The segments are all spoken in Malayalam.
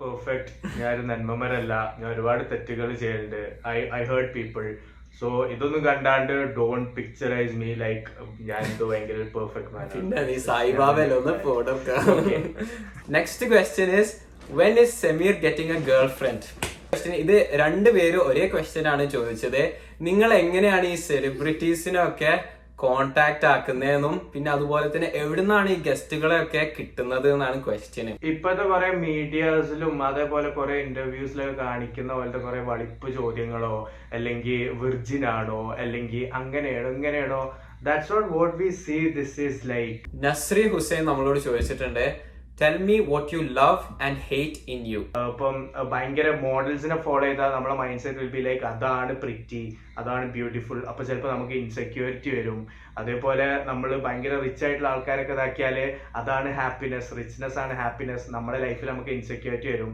പെർഫെക്റ്റ് ഞാൻ ഒരു നന്മമരല്ല. ഞാൻ ഒരുപാട് തെറ്റുകൾ ചെയ്യുന്നുണ്ട് I I hurt people so ഇതൊന്നും കണ്ടാണ്ട് ഡോൺ പിക്ചറൈസ് മീ ലൈക്ക് ഞാൻ എന്തോ ഭയങ്കര പെർഫെക്റ്റ് മാൻ പിന്നെ നീ സായിബാബയിൽ ഒന്ന് photo next question is when is Sameer getting a girlfriend question ഇത് രണ്ടുപേരും ഒരേ ക്വസ്റ്റ്യൻ ആണ് ചോദിച്ചത്. നിങ്ങൾ എങ്ങനെയാണ് ഈ സെലിബ്രിറ്റീസിനൊക്കെ കോണ്ടാക്ട് ആക്കുന്നതെന്നും പിന്നെ അതുപോലെ തന്നെ എവിടുന്നാണ് ഈ ഗസ്റ്റുകളെ ഒക്കെ കിട്ടുന്നത് എന്നാണ് ക്വസ്റ്റ്യൻ ഇപ്പോഴത്തെ കുറെ മീഡിയാസിലും അതേപോലെ കുറെ ഇന്റർവ്യൂസിലൊക്കെ കാണിക്കുന്ന പോലത്തെ കുറെ വളിപ്പ് ചോദ്യങ്ങളോ അല്ലെങ്കിൽ വിർജിൻ ആണോ അല്ലെങ്കിൽ അങ്ങനെയാണോ ഇങ്ങനെയാണോ? That's not what we see this is like Nasri Hussain നമ്മളോട് ചോദിച്ചിട്ടുണ്ട് tell me what you love and hate in you ഇപ്പം ഭയങ്കര മോഡൽസിനെ ഫോളോ ചെയ്താൽ നമ്മളെ mind set will be like അതാണ് പ്രിറ്റി അതാണ് ബ്യൂട്ടിഫുൾ അപ്പൊ ചിലപ്പോൾ നമുക്ക് ഇൻസെക്യൂരിറ്റി വരും. അതേപോലെ നമ്മൾ ഭയങ്കര റിച്ച് ആയിട്ടുള്ള ആൾക്കാരൊക്കെ ഇതാക്കിയാൽ അതാണ് ഹാപ്പിനെസ് റിച്ച്നെസ് ആണ് ഹാപ്പിനെസ് നമ്മുടെ ലൈഫിൽ നമുക്ക് ഇൻസെക്യൂരിറ്റി വരും.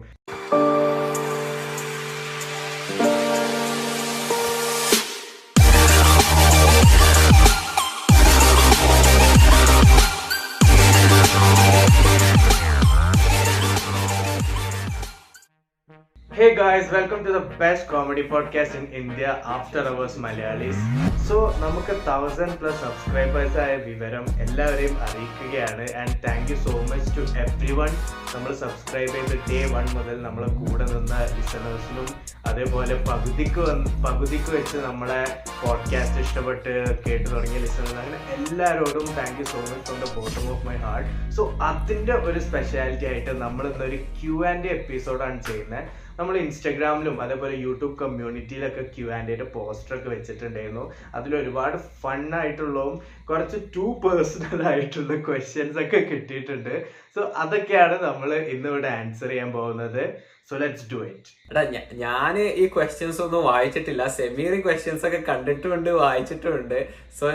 Guys, the best comedy podcast in India after hours Malayalees so നമുക്ക് തൗസൻഡ് പ്ലസ് സബ്സ്ക്രൈബേഴ്സ് ആയ വിവരം എല്ലാവരെയും അറിയിക്കുകയാണ്. And thank you so much to everyone നമ്മൾ സബ്സ്ക്രൈബ് ചെയ്ത് ഡേ വൺ മുതൽ നമ്മളെ കൂടെ നിന്ന ലിസണേഴ്സിനും അതേപോലെ പകുതിക്ക് വന്ന് പകുതിക്ക് വെച്ച് നമ്മളെ പോഡ്കാസ്റ്റ് ഇഷ്ടപ്പെട്ട് കേട്ട് തുടങ്ങിയ ലിസണേഴ്സ് അങ്ങനെ എല്ലാവരോടും thank you so much from the bottom of my heart so അതിന്റെ ഒരു സ്പെഷ്യാലിറ്റി ആയിട്ട് നമ്മൾ ഇന്നൊരു ക്യൂ ആൻഡ് എപ്പിസോഡാണ് ചെയ്യുന്നത്. നമ്മൾ ഇൻസ്റ്റഗ്രാമിലും അതേപോലെ യൂട്യൂബ് കമ്മ്യൂണിറ്റിയിലൊക്കെ ക്യൂ ആൻഡ് പോസ്റ്റർ ഒക്കെ വെച്ചിട്ടുണ്ടായിരുന്നു. അതിൽ ഒരുപാട് ഫണ്ണായിട്ടുള്ളതും കുറച്ച് ടു പേഴ്സണൽ ആയിട്ടുള്ള ക്വസ്റ്റ്യൻസ് ഒക്കെ കിട്ടിയിട്ടുണ്ട്. സോ അതൊക്കെയാണ് നമ്മൾ ഇന്നിവിടെ ആൻസർ ചെയ്യാൻ പോകുന്നത്. സോ ലെറ്റ്സ് ഡു ഇറ്റ് എടാ ഞാൻ ഈ ക്വസ്റ്റ്യൻസ് ഒന്നും വായിച്ചിട്ടില്ല. സെമീർ ഈ ക്വസ്റ്റ്യൻസ് ഒക്കെ കണ്ടിട്ടുമുണ്ട് വായിച്ചിട്ടുമുണ്ട് സോ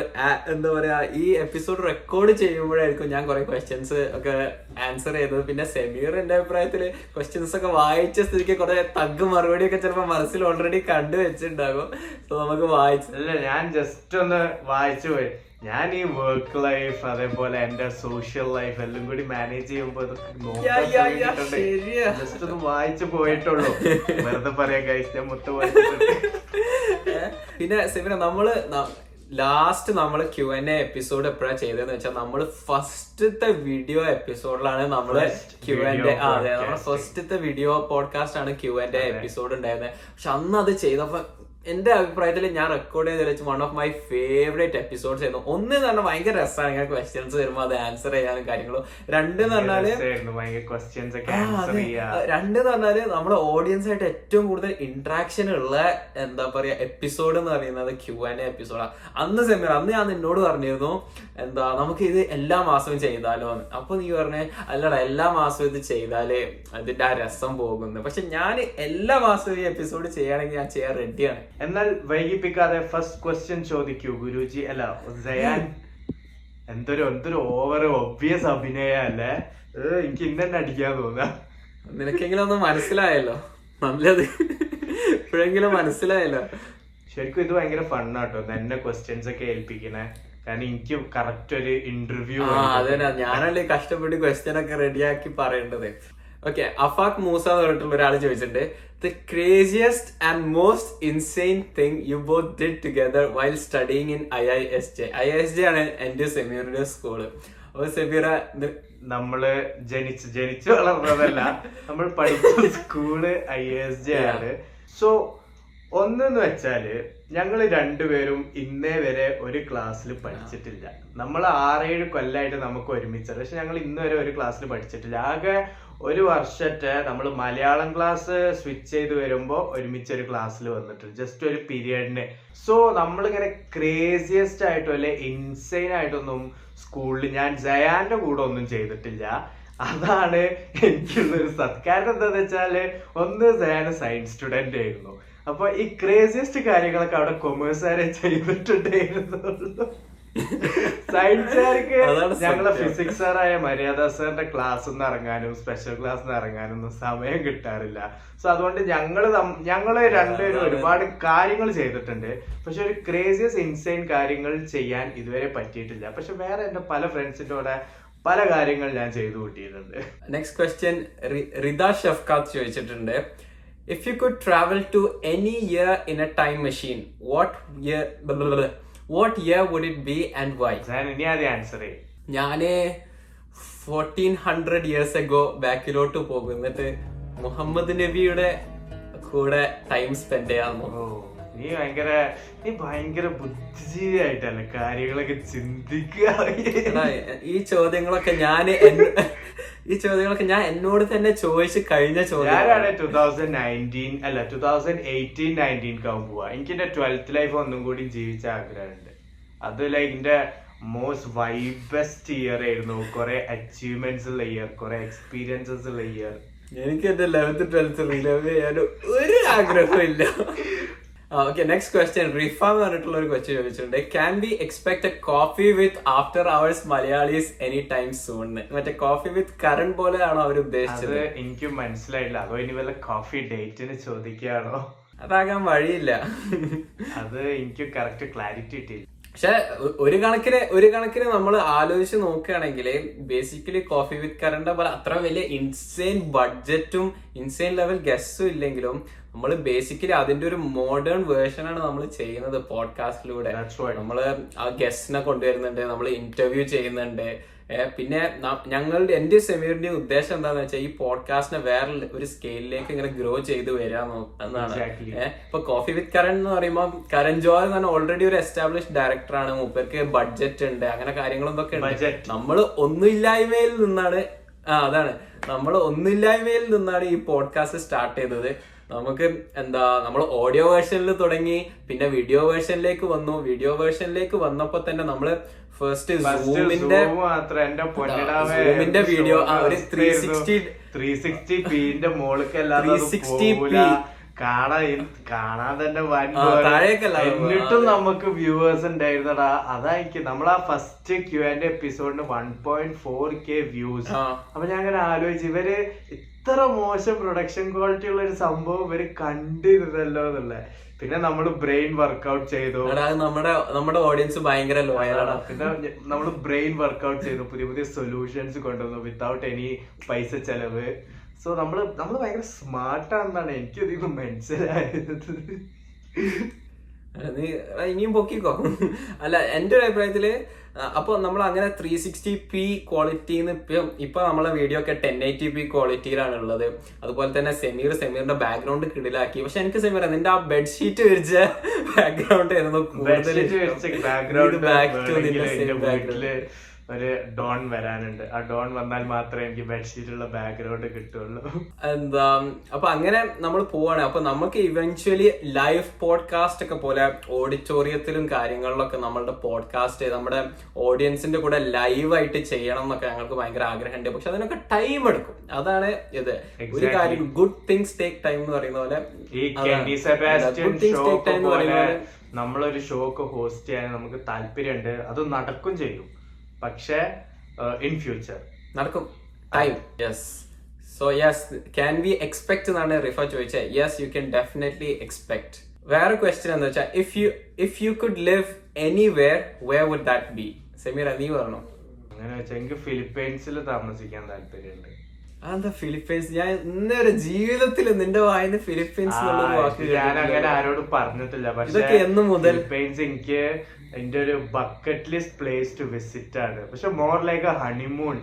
എന്താ പറയാ ഈ എപ്പിസോഡ് റെക്കോർഡ് ചെയ്യുമ്പോഴായിരിക്കും ഞാൻ കുറെ ക്വസ്റ്റ്യൻസ് ഒക്കെ ആൻസർ ചെയ്തത് പിന്നെ സെമീർ എന്റെ അഭിപ്രായത്തിൽ ക്വസ്റ്റ്യൻസ് ഒക്കെ വായിച്ച സ്ഥിതിക്ക് കുറെ തഗ് മറുപടി ഒക്കെ ചിലപ്പോൾ മനസ്സിൽ ഓൾറെഡി കണ്ടു വെച്ചിട്ടുണ്ടാകും. സോ നമുക്ക് വായിച്ചു ഞാൻ ജസ്റ്റ് ഒന്ന് വായിച്ചു പോയി. ഞാൻ ഈ വർക്ക് ലൈഫ് അതേപോലെ എന്റെ സോഷ്യൽ ലൈഫ് എല്ലാം കൂടി മാനേജ് ചെയ്യുമ്പോ യാ, യാ, യാ, ജസ്റ്റ് ഒന്ന് വായിച്ചു പോയിട്ടുള്ളൂ. വെറുതെ പറയാം ഗൈസ് ഞാൻ മൊത്തം പിന്നെ സിമിന നമ്മൾ ലാസ്റ്റ് നമ്മൾ ക്യു എൻ എ എപ്പിസോഡ് എപ്പോഴാണ് ചെയ്തതെന്ന് വെച്ചാൽ നമ്മൾ ഫസ്റ്റത്തെ വീഡിയോ എപ്പിസോഡിലാണ് നമ്മൾ ക്യു എൻ എ അതെ നമ്മുടെ ഫസ്റ്റത്തെ വീഡിയോ പോഡ്കാസ്റ്റ് ആണ് ക്യു എൻ എ എപ്പിസോഡ് ഉണ്ടായിരുന്നത് പക്ഷെ അന്ന് അത് ചെയ്തപ്പോ എന്റെ അഭിപ്രായത്തിൽ ഞാൻ റെക്കോർഡ് ചെയ്ത് വെച്ച് one of my favourite episodes ആയിരുന്നു. ഒന്ന് എന്ന് പറഞ്ഞാൽ ഭയങ്കര രസമാണ് ഇങ്ങനെ ക്വസ്റ്റ്യൻസ് വരുമ്പോൾ അത് ആൻസർ ചെയ്യാനും കാര്യങ്ങളും. രണ്ട് എന്ന് പറഞ്ഞാൽ രണ്ട് എന്ന് പറഞ്ഞാൽ നമ്മുടെ ഓഡിയൻസ് ആയിട്ട് ഏറ്റവും കൂടുതൽ ഇന്ററാക്ഷൻ ഉള്ള എന്താ പറയാ എപ്പിസോഡ് എന്ന് പറയുന്നത് ക്യൂ ആൻഡ് എപ്പിസോഡാണ് അന്ന് സെമിനാർ അന്ന് ഞാൻ നിന്നോട് പറഞ്ഞിരുന്നു എന്താ നമുക്ക് ഇത് എല്ലാ മാസവും ചെയ്താലോ. അപ്പൊ നീ പറഞ്ഞേ അല്ലടാ എല്ലാ മാസവും ഇത് ചെയ്താലേ അതിന്റെ ആ രസം പോകുന്നു. പക്ഷെ ഞാൻ എല്ലാ മാസവും ഈ എപ്പിസോഡ് ചെയ്യുകയാണെങ്കിൽ ഞാൻ ചെയ്യാൻ റെഡിയാണ് എന്നാൽ വൈകിപ്പിക്കാതെ ഫസ്റ്റ് ക്വസ്റ്റ്യൻ ചോദിക്കൂ ഗുരുജി. അല്ല ജയാൻ എന്തൊരു എന്തൊരു ഓവർ ഒബ്വിയസ് അഭിനയ അല്ലേ? എനിക്ക് ഇന്നെ തന്നെ അടിക്കാൻ തോന്നാ. നിനക്കെങ്കിലും ഒന്നും മനസ്സിലായല്ലോ. നല്ലത് ഇപ്പോഴെങ്കിലും മനസ്സിലായല്ലോ. ശരിക്കും ഇത് ഭയങ്കര ഫണ്ണാട്ടോ എന്നെ ക്വസ്റ്റ്യൻസ് ഒക്കെ ഏൽപ്പിക്കണേ. കാരണം എനിക്ക് കറക്റ്റ് ഒരു ഇന്റർവ്യൂ ആ അതന്നെ ഞാനല്ലേ കഷ്ടപ്പെട്ട് ക്വസ്റ്റ്യൻ ഒക്കെ റെഡിയാക്കി പറയേണ്ടത്. ഓക്കെ അഫാഖ് മൂസ എന്ന് പറഞ്ഞിട്ടുള്ള ഒരാൾ ചോദിച്ചിട്ടുണ്ട്. The craziest and most insane thing you both did together while studying in I I S J I S J ആണ് എന്റെ സെമീറിന്റെ സ്കൂൾ. അപ്പൊ സെമീറ നമ്മൾ ജനിച്ച് ജനിച്ചു വളർന്നതല്ല നമ്മൾ പഠിച്ച സ്കൂൾ ഐ എസ് ജെ ആണ്. സോ ഒന്നെന്ന് വെച്ചാൽ ഞങ്ങൾ രണ്ടുപേരും ഇന്നേ വരെ ഒരു ക്ലാസ്സിൽ പഠിച്ചിട്ടില്ല. നമ്മൾ ആറേഴ് കൊല്ലായിട്ട് നമുക്ക് ഒരുമിച്ചത് പക്ഷെ ഞങ്ങൾ ഇന്ന് വരെ ഒരു ക്ലാസ്സിൽ പഠിച്ചിട്ടില്ല. ആകെ ഒരു വർഷത്തെ നമ്മൾ മലയാളം ക്ലാസ് സ്വിച്ച് ചെയ്ത് വരുമ്പോൾ ഒരുമിച്ച് ഒരു ക്ലാസ്സിൽ വന്നിട്ടുണ്ട്. ജസ്റ്റ് ഒരു പീരിയഡിന് സോ നമ്മളിങ്ങനെ ക്രേസിയസ്റ്റ് ആയിട്ടോ അല്ലെ ഇൻസൈൻ ആയിട്ടൊന്നും സ്കൂളിൽ ഞാൻ ജയാന്റെ കൂടെ ഒന്നും ചെയ്തിട്ടില്ല. അതാണ് എനിക്കുള്ളൊരു സത് കാരണം എന്താന്ന് വെച്ചാൽ ഒന്ന് ജയാൻ സയൻസ് സ്റ്റുഡന്റ് ആയിരുന്നു. അപ്പൊ ഈ ക്രേസിയസ്റ്റ് കാര്യങ്ങളൊക്കെ അവിടെ കൊമേഴ്സുകാരെ ചെയ്തിട്ടുണ്ടായിരുന്നുള്ളൂ സയൻസുകാർക്ക് ഞങ്ങളെ ഫിസിക്സ് സാറായ മര്യാദ സാറിന്റെ ക്ലാസ് ഒന്നും ഇറങ്ങാനും സ്പെഷ്യൽ ക്ലാസ് ഇറങ്ങാനും ഒന്നും സമയം കിട്ടാറില്ല. സോ അതുകൊണ്ട് ഞങ്ങൾ ഞങ്ങൾ രണ്ടുപേരും ഒരുപാട് കാര്യങ്ങൾ ചെയ്തിട്ടുണ്ട്. പക്ഷെ ഒരു ക്രേസിയസ് ഇൻസൈൻ കാര്യങ്ങൾ ചെയ്യാൻ ഇതുവരെ പറ്റിയിട്ടില്ല. പക്ഷെ വേറെ എന്റെ പല ഫ്രണ്ട്സിന്റെ കൂടെ പല കാര്യങ്ങൾ ഞാൻ ചെയ്തു കൂട്ടിയിട്ടുണ്ട്. നെക്സ്റ്റ് ക്വസ്റ്റ്യൻ റിത ഷെഫ്കാത്ത് ചോദിച്ചിട്ടുണ്ട്. If you could travel to any year in a time machine what year what year would it be and why ഞാൻ ഇനി ആദ്യം ആൻസർ ഞാൻ ഫോർട്ടീൻ ഹൺഡ്രഡ് ഇയേഴ്സ് എഗോ ബാക്കിലോട്ട് പോകും. എന്നിട്ട് മുഹമ്മദ് നബിയുടെ കൂടെ ടൈം സ്പെൻഡ് ചെയ്യാൻ ഓ. നോക്കും നീ ഭയങ്കര നീ ഭയങ്കര ബുദ്ധിജീവിയായിട്ടല്ലേ കാര്യങ്ങളൊക്കെ ചിന്തിക്കുക? ഈ ചോദ്യങ്ങളൊക്കെ ഞാൻ ഈ ചോദ്യങ്ങളൊക്കെ ഞാൻ എന്നോട് തന്നെ ചോദിച്ച് കഴിഞ്ഞ ഞാനാണ് ചോദ്യം ടൂ തൗസൻഡ് നയന്റീൻ അല്ല ടൂ തൗസൻഡ് എയ്റ്റീൻ നയന്റീൻ പോവാ. എനിക്ക് എന്റെ ട്വൽത്ത് ലൈഫ് ഒന്നും കൂടി ജീവിച്ച ആഗ്രഹമുണ്ട്. അത് ലൈക്ക് എന്റെ മോസ്റ്റ് വൈബസ്റ്റ് ഇയർ ആയിരുന്നു. കുറെ അച്ചീവ്മെന്റ്സ് ഉള്ള ഇയർ കുറെ എക്സ്പീരിയൻസസ് ഉള്ള ഇയർ എനിക്ക് എന്റെ ലെവൻത്ത് ട്വൽത്ത് റിലവ് ചെയ്യാൻ ഒരു ആഗ്രഹമില്ല ഓക്കെ നെക്സ്റ്റ് ക്വസ്റ്റ്യൻ റിഫ എന്ന് പറഞ്ഞിട്ടുള്ള ഒരു ക്വസ്റ്റ്യൻ ചോദിച്ചിട്ടുണ്ട്. Can be expect a coffee with after hours Malayalees any time soon മറ്റേ കോഫി വിത്ത് കരൺ പോലെയാണോ അവർ ഉദ്ദേശിച്ചത്? എനിക്ക് മനസ്സിലായില്ല. അതോ ഇനി വല്ല കോഫി ഡേറ്റിന് ചോദിക്കുകയാണോ? അതാകാൻ വഴിയില്ല. അത് എനിക്ക് കറക്റ്റ് ക്ലാരിറ്റി കിട്ടിയില്ല. പക്ഷെ ഒരു കണക്കിന് ഒരു കണക്കിന് നമ്മൾ ആലോചിച്ച് നോക്കുകയാണെങ്കിൽ ബേസിക്കലി കോഫി വിത്ത് കറണ്ട പോലെ അത്ര വലിയ ഇൻസെയിൻ ബഡ്ജറ്റും ഇൻസെയിൻ ലെവൽ ഗസ്സും ഇല്ലെങ്കിലും നമ്മൾ ബേസിക്കലി അതിന്റെ ഒരു മോഡേൺ വേർഷൻ ആണ് നമ്മൾ ചെയ്യുന്നത് പോഡ്കാസ്റ്റിലൂടെ. നമ്മൾ ആ ഗസ്റ്റിനെ കൊണ്ടുവരുന്നുണ്ട് നമ്മൾ ഇന്റർവ്യൂ ചെയ്യുന്നുണ്ട്. പിന്നെ ഞങ്ങളുടെ എന്റെ സെമീറിന്റെ ഉദ്ദേശം എന്താന്ന് വെച്ചാൽ ഈ പോഡ്കാസ്റ്റിനെ വേറെ ഒരു സ്കെയിലിലേക്ക് ഇങ്ങനെ ഗ്രോ ചെയ്ത് വരാൻ എന്നാണ്. ഇപ്പൊ കോഫി വിത്ത് കരൺ എന്ന് പറയുമ്പോൾ കരൺ ജോയ് എന്ന് പറഞ്ഞാൽ ഓൾറെഡി ഒരു എസ്റ്റാബ്ലിഷ് ഡയറക്ടറാണ് മൂപ്പർക്ക് ബഡ്ജറ്റ് ഉണ്ട് അങ്ങനെ കാര്യങ്ങളൊക്കെ ഉണ്ട്. നമ്മൾ ഒന്നുമില്ലായ്മയിൽ നിന്നാണ് ആ അതാണ്. നമ്മൾ ഒന്നുമില്ലായ്മയിൽ നിന്നാണ് ഈ പോഡ്കാസ്റ്റ് സ്റ്റാർട്ട് ചെയ്തത്. നമുക്ക് എന്താ നമ്മൾ ഓഡിയോ വേർഷനിൽ തുടങ്ങി പിന്നെ വീഡിയോ വേർഷനിലേക്ക് വന്നു. വീഡിയോ വേർഷനിലേക്ക് വന്നപ്പോ തന്നെ നമ്മൾ ഫസ്റ്റ് സൂമിന്റെ മാത്രം എന്റെ പൊന്നിടാവേ. Zoom-ന്റെ video, ആ, ഒരു 360 ത്രീ സിക്സ്റ്റി പിന്റെ മോൾക്ക് 360p. കാണാൻ കാണാൻ തന്നെ. എന്നിട്ടും നമുക്ക് വ്യൂവേഴ്സ് ഉണ്ടായിരുന്നടാ. അതായിരിക്കും. നമ്മൾ ആ first Q and എപ്പിസോഡിന് one point four K views. അപ്പൊ ഞാൻ അങ്ങനെ ആലോചിച്ചു ഇവർ ഇത്ര മോശം പ്രൊഡക്ഷൻ ക്വാളിറ്റി ഉള്ള ഒരു സംഭവം ഇവർ കണ്ടിരുന്നല്ലോ എന്നുള്ള. പിന്നെ നമ്മൾ ബ്രെയിൻ വർക്ക്ഔട്ട് ചെയ്തു. നമ്മുടെ നമ്മുടെ ഓഡിയൻസ് ഭയങ്കര ലോയലാണ് പിന്നെ നമ്മൾ ബ്രെയിൻ വർക്ക്ഔട്ട് ചെയ്തു. പുതിയ പുതിയ സൊല്യൂഷൻസ് കൊണ്ടുവന്നു വിത്തൗട്ട് എനി പൈസ ചെലവ്. സോ നമ്മൾ നമ്മൾ ഭയങ്കര സ്മാർട്ടാണെന്നാണ് എനിക്ക് ഇതിൽ മനസ്സിലായത്. ഇനിയും പൊക്കിക്കോ? അല്ല എന്റെ ഒരു അഭിപ്രായത്തിൽ ആ, അപ്പൊ നമ്മൾ അങ്ങനെ ത്രീ സിക്സ്റ്റി പി ക്വാളിറ്റിന്ന് ഇപ്പം ഇപ്പോൾ നമ്മളെ വീഡിയോ ഒക്കെ ടെൻ എയ്റ്റി പി ക്വാളിറ്റിയിലാണ് ഉള്ളത് അതുപോലെ തന്നെ സെമീർ സെമീറിന്റെ ബാക്ക്ഗ്രൗണ്ട് കിടിലാക്കി. പക്ഷെ എനിക്ക് സെമീർ നിന്റെ ആ ബെഡ്ഷീറ്റ് വിരിച്ച ബാക്ക്ഗ്രൗണ്ട് ആയിരുന്നു കൂടുതൽ ബാക്ക്ഗ്രൗണ്ട് ബാക്ക് ടു നിന്റെ വീട്ടിൽ ഒരു ഡോൺ വരാനുണ്ട്. ആ ഡോൺ വന്നാൽ മാത്രമേ എനിക്ക് ബെഡ്ഷീറ്റുള്ള ബാക്ക്ഗ്രൗണ്ട് കിട്ടുള്ളൂ. എന്താ അപ്പൊ അങ്ങനെ നമ്മൾ പോവാണ്. അപ്പൊ നമുക്ക് ഇവൻച്വലി ലൈവ് പോഡ്കാസ്റ്റ് ഒക്കെ പോലെ ഓഡിറ്റോറിയത്തിലും കാര്യങ്ങളിലൊക്കെ നമ്മളുടെ പോഡ്കാസ്റ്റ് നമ്മുടെ ഓഡിയൻസിന്റെ കൂടെ ലൈവ് ആയിട്ട് ചെയ്യണം എന്നൊക്കെ ഞങ്ങൾക്ക് ഭയങ്കര ആഗ്രഹമുണ്ട്. പക്ഷെ അതിനൊക്കെ ടൈം എടുക്കും. അതാണ് ഇത്. ഒരു. കാര്യം ഗുഡ് തിങ്സ് ടേക്ക് ടൈം എന്ന് പറയുന്ന എന്ന് പോലെ നമ്മളൊരു ഷോ ഒക്കെ ഹോസ്റ്റ് ചെയ്യാൻ നമുക്ക് താല്പര്യമുണ്ട്. അത് നടക്കും ചെയ്യും. പക്ഷേ ഇൻ ഫ്യൂച്ചർ നടക്കും. Time yes so yes can we expect എന്നാണ് റിഫർ ചോദിച്ചത്. Yes you can definitely expect വേറെ ക്വസ്റ്റ്യൻ എന്താ വെച്ചാൽ if you if you could live anywhere would that be Sameera നീ പറഞ്ഞു അങ്ങനെ വെച്ചാൽ എനിക്ക് ഫിലിപ്പൈൻസിൽ താമസിക്കാൻ താല്പര്യമുണ്ട്. അതെന്താ ഫിലിപ്പൈൻസ്? ഞാൻ ഇന്നൊരു ജീവിതത്തിൽ നിന്റെ വായന ഫിലിപ്പൈൻസ് ഞാൻ അങ്ങനെ. ആരോടും പറഞ്ഞിട്ടില്ല. പക്ഷേ ഇതൊക്കെ എന്ന് മുതൽ? ഫിലിപ്പൈൻസ് എനിക്ക് എന്റെ ഒരു bucket list place to visit ആണ്. പക്ഷെ മോർ ലൈക്ക് എ ഹണിമൂൺ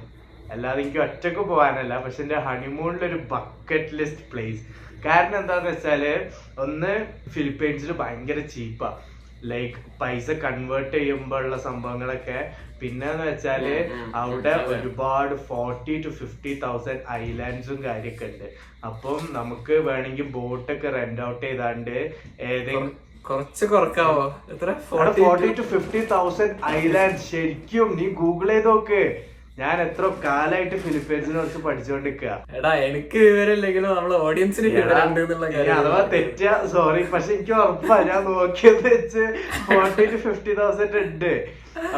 അല്ലാതെ എനിക്ക് ഒറ്റയ്ക്ക് പോകാനല്ല. പക്ഷെ എന്റെ ഹണിമൂണിൽ ഒരു ബക്കറ്റ് ലിസ്റ്റ് പ്ലേസ് കാരണം എന്താന്ന് വെച്ചാൽ ഒന്ന് ഫിലിപ്പീൻസിൽ ഭയങ്കര ചീപ്പാ ലൈക്ക് പൈസ കൺവേർട്ട് ചെയ്യുമ്പോഴുള്ള സംഭവങ്ങളൊക്കെ. പിന്നെന്ന് വെച്ചാൽ. അവിടെ ഒരുപാട് ഫോർട്ടി ടു ഫിഫ്റ്റി തൗസൻഡ് ഐലാൻഡ്സും കാര്യമൊക്കെ ഉണ്ട്. അപ്പം നമുക്ക് വേണമെങ്കിൽ ബോട്ടൊക്കെ റെന്റ് ഔട്ട് ചെയ്താണ്ട് ഏതെങ്കിലും കുറച്ച് കുറക്കാവോ? എത്ര? Forty to fifty thousand island ശരിക്കും നീ ഗൂഗിൾ ചെയ്ത് നോക്ക്. ഞാൻ എത്ര കാലായിട്ട് ഫിലിപ്പീൻസിനെ കുറിച്ച് പഠിച്ചുകൊണ്ടിരിക്കുക എടാ എനിക്ക് വിവരമില്ലെങ്കിലും നമ്മളെ ഓഡിയൻസിന് അഥവാ തെറ്റാ സോറി പക്ഷെ എനിക്ക് ഉറപ്പാ. ഞാൻ നോക്കിയത് വെച്ച് ഫോർട്ടി ടു ഫിഫ്റ്റി തൗസൻഡ് ഉണ്ട്.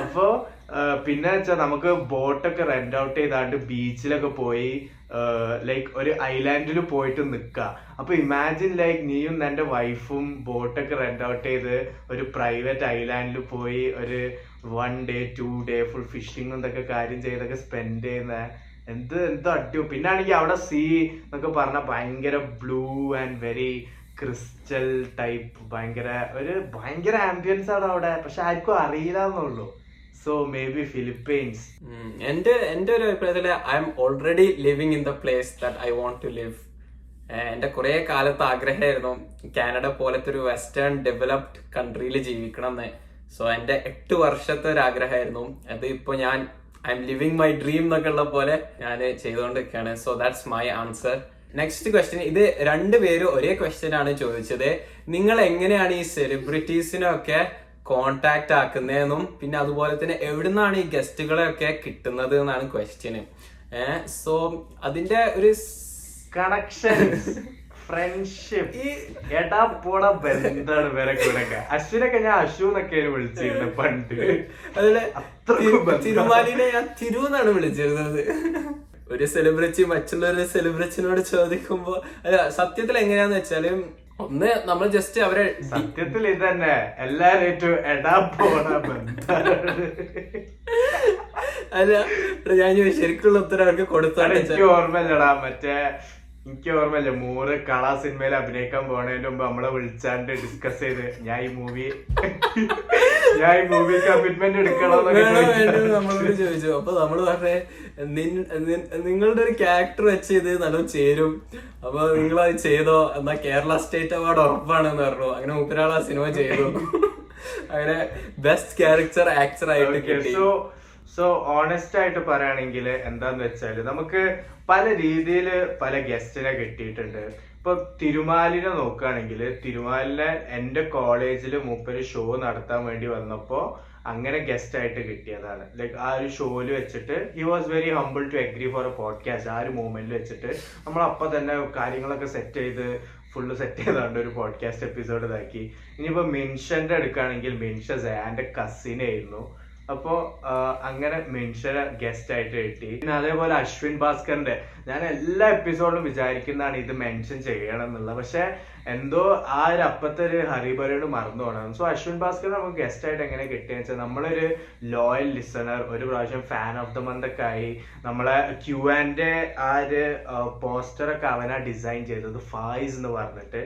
അപ്പോ പിന്നെ വെച്ചാൽ നമുക്ക് ബോട്ടൊക്കെ റെന്റ് ഔട്ട് ചെയ്താണ്ട് ബീച്ചിലൊക്കെ പോയി ലൈക്ക് ഒരു ഐലാൻഡിൽ പോയിട്ട് നിൽക്കുക അപ്പൊ ഇമാജിൻ ലൈക്ക് നീയും നിന്റെ വൈഫും ബോട്ടൊക്കെ റെന്റ് ഔട്ട് ചെയ്ത് ഒരു പ്രൈവറ്റ് ഐലാൻഡിൽ പോയി ഒരു one day two day full fishing എന്തൊക്കെ കാര്യം ചെയ്തൊക്കെ സ്പെൻഡ് ചെയ്യുന്ന. എന്ത് എന്ത് അടിയോ പിന്നെ ആണെങ്കിൽ അവിടെ സീ എന്നൊക്കെ പറഞ്ഞ ഭയങ്കര blue and very crystal type ഭയങ്കര ഒരു ഭയങ്കര ആംബിയൻസ് ആണ് അവിടെ. പക്ഷെ ആർക്കും അറിയില്ല എന്നുള്ളൂ സോ മേ ബി ഫിലിപ്പീൻസ്. എന്റെ എന്റെ ഒരു അഭിപ്രായത്തിൽ I'm already living in the place that I want to live എന്റെ കുറെ കാലത്ത് ആഗ്രഹമായിരുന്നു കാനഡ പോലത്തെ ഒരു വെസ്റ്റേൺ ഡെവലപ്ഡ് കൺട്രിയിൽ ജീവിക്കണം എന്ന് സോ എന്റെ എട്ട് വർഷത്തെ ഒരു ആഗ്രഹമായിരുന്നു. അത് ഇപ്പൊ ഞാൻ I'm living my dream എന്നൊക്കെ ഉള്ള പോലെ ഞാൻ ചെയ്തുകൊണ്ടിരിക്കുകയാണ് so that's my answer next question ഇത് രണ്ടുപേരും ഒരേ ക്വസ്റ്റ്യൻ ആണ് ചോദിച്ചത്. നിങ്ങൾ എങ്ങനെയാണ് ഈ സെലിബ്രിറ്റീസിനൊക്കെ കോണ്ടാക്ട് ആക്കുന്നതെന്നും പിന്നെ അതുപോലെ തന്നെ എവിടുന്നാണ് ഈ ഗസ്റ്റുകളെ ഒക്കെ കിട്ടുന്നത് എന്നാണ് ക്വസ്റ്റ്യന് സോ അതിന്റെ ഒരു കണക്ഷൻ ഫ്രണ്ട്ഷിപ്പ് ഈ എടാ പോട ബന്ധാണ് ഇവരെ കൂടെ അശ്വിനൊക്കെ ഞാൻ അശു എന്നൊക്കെ വിളിച്ചിരുന്നു പണ്ട്. തിരുമാലിനെ ഞാൻ തിരു എന്നാണ് വിളിച്ചിരുന്നത്. ഒരു സെലിബ്രിറ്റി മറ്റുള്ളൊരു സെലിബ്രിറ്റിനോട് ചോദിക്കുമ്പോ അല്ല സത്യത്തിൽ എങ്ങനെയാന്ന് വെച്ചാൽ ഒന്ന് നമ്മൾ ജസ്റ്റ് അവരെ സത്യത്തിൽ ഇത് തന്നെ. എല്ലാരും അല്ല ഞാൻ ശരിക്കുള്ള ഉത്തരം അവർക്ക് കൊടുത്താണ് എനിക്ക് ഓർമ്മയില്ലടാ. മറ്റേ എനിക്ക് ഓർമ്മയില്ല മൂറ് കള സിനിമയിൽ അഭിനയിക്കാൻ പോണതിന് മുമ്പ് നമ്മളെ വിളിച്ചാണ്ട് ഡിസ്കസ് ചെയ്ത് ഞാൻ ഈ മൂവി ഞാൻ ഈ മൂവി കമ്മിറ്റ്മെന്റ് വേണ്ടോ ചോദിച്ചു. നമ്മളോട് ചോദിച്ചു. അപ്പൊ നമ്മൾ പറഞ്ഞേ നിങ്ങളുടെ ഒരു ക്യാരക്ടർ വെച്ച് ഇത് നല്ല ചേരും. അപ്പൊ നിങ്ങൾ അത് ചെയ്തോ? എന്നാ കേരള സ്റ്റേറ്റ് അവാർഡ് ഉറപ്പാണെന്ന് പറഞ്ഞു. അങ്ങനെ മൂപ്പരാൾ ആ സിനിമ ചെയ്തു. അങ്ങനെ ബെസ്റ്റ് ക്യാരക്ടർ ആക്ടർ ആയിട്ട് കിട്ടി. സോ ഓണസ്റ്റ് ആയിട്ട് പറയുകയാണെങ്കിൽ എന്താന്ന് വെച്ചാൽ നമുക്ക് പല രീതിയിൽ പല ഗസ്റ്റിനെ കിട്ടിയിട്ടുണ്ട്. ഇപ്പൊ തിരുമാലിനെ നോക്കുകയാണെങ്കിൽ തിരുമാലിനെ എന്റെ കോളേജിൽ മൂപ്പര് ഷോ നടത്താൻ വേണ്ടി വന്നപ്പോൾ അങ്ങനെ ഗസ്റ്റ് ആയിട്ട് കിട്ടിയതാണ്. ലൈക്ക് ആ ഒരു ഷോയിൽ വെച്ചിട്ട് he was very humble to agree for a podcast ആ ഒരു മൂമെന്റിൽ വെച്ചിട്ട് നമ്മൾ അപ്പൊ തന്നെ കാര്യങ്ങളൊക്കെ സെറ്റ് ചെയ്ത് ഫുള്ള് സെറ്റ് ചെയ്താണ്ട് ഒരു പോഡ്കാസ്റ്റ് എപ്പിസോഡ് ഇതാക്കി. ഇനിയിപ്പോ മിൻഷന്റെ എടുക്കുകയാണെങ്കിൽ മിൻഷ കസിൻ ആയിരുന്നു. അപ്പോ അങ്ങനെ മെൻഷനെ ഗസ്റ്റ് ആയിട്ട് കിട്ടി. പിന്നെ അതേപോലെ അശ്വിൻ ഭാസ്കറിന്റെ. ഞാൻ എല്ലാ എപ്പിസോഡിലും വിചാരിക്കുന്നതാണ് ഇത് മെൻഷൻ ചെയ്യണം എന്നുള്ളത് പക്ഷെ എന്തോ ആ ഒരു അപ്പത്തെ ഒരു ഹരിബരോട് മറന്നു പോകണം സോ അശ്വിൻ ഭാസ്കർ നമുക്ക് ഗസ്റ്റ് ആയിട്ട് എങ്ങനെ കിട്ടിയെന്ന് വെച്ചാൽ നമ്മളൊരു ലോയൽ ലിസണർ ഒരു പ്രാവശ്യം ഫാൻ ഓഫ് ദ മന്ത് ഒക്കെ ആയി. നമ്മളെ ക്യു ആൻഡ് ആ ഒരു പോസ്റ്ററൊക്കെ അവനാ ഡിസൈൻ ചെയ്തത് ഫായിസ് എന്ന് പറഞ്ഞിട്ട്.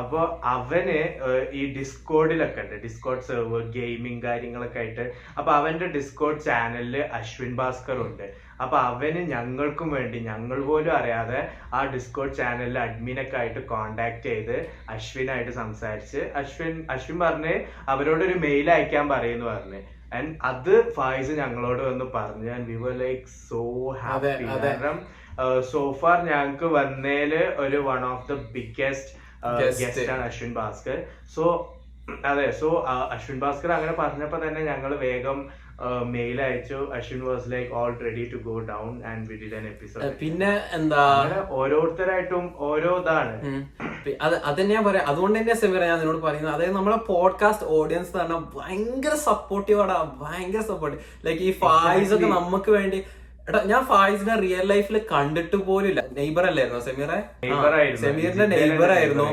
അപ്പോൾ അവന് ഈ ഡിസ്കോഡിലൊക്കെ ഉണ്ട്. ഡിസ്കോഡ് സെർവർ ഗെയിമിംഗ് കാര്യങ്ങളൊക്കെ ആയിട്ട്. അപ്പൊ അവന്റെ ഡിസ്കോഡ് ചാനലിൽ അശ്വിൻ ഭാസ്കർ ഉണ്ട്. അപ്പൊ അവന് ഞങ്ങൾക്കും വേണ്ടി ഞങ്ങൾ പോലും അറിയാതെ ആ ഡിസ്കോഡ് ചാനലിൽ അഡ്മിനൊക്കെ ആയിട്ട് കോണ്ടാക്ട് ചെയ്ത് അശ്വിനായിട്ട് സംസാരിച്ച് അശ്വിൻ അശ്വിൻ പറഞ്ഞ് അവരോടൊരു മെയിൽ അയക്കാൻ പറയുന്നു പറഞ്ഞു. ആൻഡ് അത് ഫായിസ് ഞങ്ങളോട് വന്ന് പറഞ്ഞു. And we were like so happy. കാരണം സോഫാർ ഞങ്ങൾക്ക് വന്നേൽ ഒരു one of the biggest Guest. Guest ആണ് അശ്വിൻ ഭാസ്കർ. സോ അതെ സോ അശ്വിൻ ഭാസ്കർ അങ്ങനെ പറഞ്ഞപ്പോ തന്നെ ഞങ്ങൾ വേഗം മെയിൽ അയച്ചു. Ashwin was like all ready to go down and we did an episode പിന്നെ എന്താ? ഓരോരുത്തരായിട്ടും ഓരോ ഇതാണ്. അത് അത് ഞാൻ പറയാം. അതുകൊണ്ട് തന്നെ സെമിറ ഞാൻ നിന്നോട് പറയുന്നത്. അതായത് നമ്മളെ പോഡ്കാസ്റ്റ് ഓഡിയൻസ് എന്ന് പറഞ്ഞാൽ ഭയങ്കര സപ്പോർട്ടീവ് ആണ് ഭയങ്കര സപ്പോർട്ടീവ് ലൈക്ക് ഈ ഫായ്സ് ഒക്കെ നമുക്ക് വേണ്ടി എടാ ഞാൻ ഫായിസിനെ റിയൽ ലൈഫിൽ കണ്ടിട്ട് പോലില്ല നെയ്ബർ അല്ലായിരുന്നോ സെമീറെ. സെമീറിന്റെ നെയ്ബർ ആയിരുന്നു.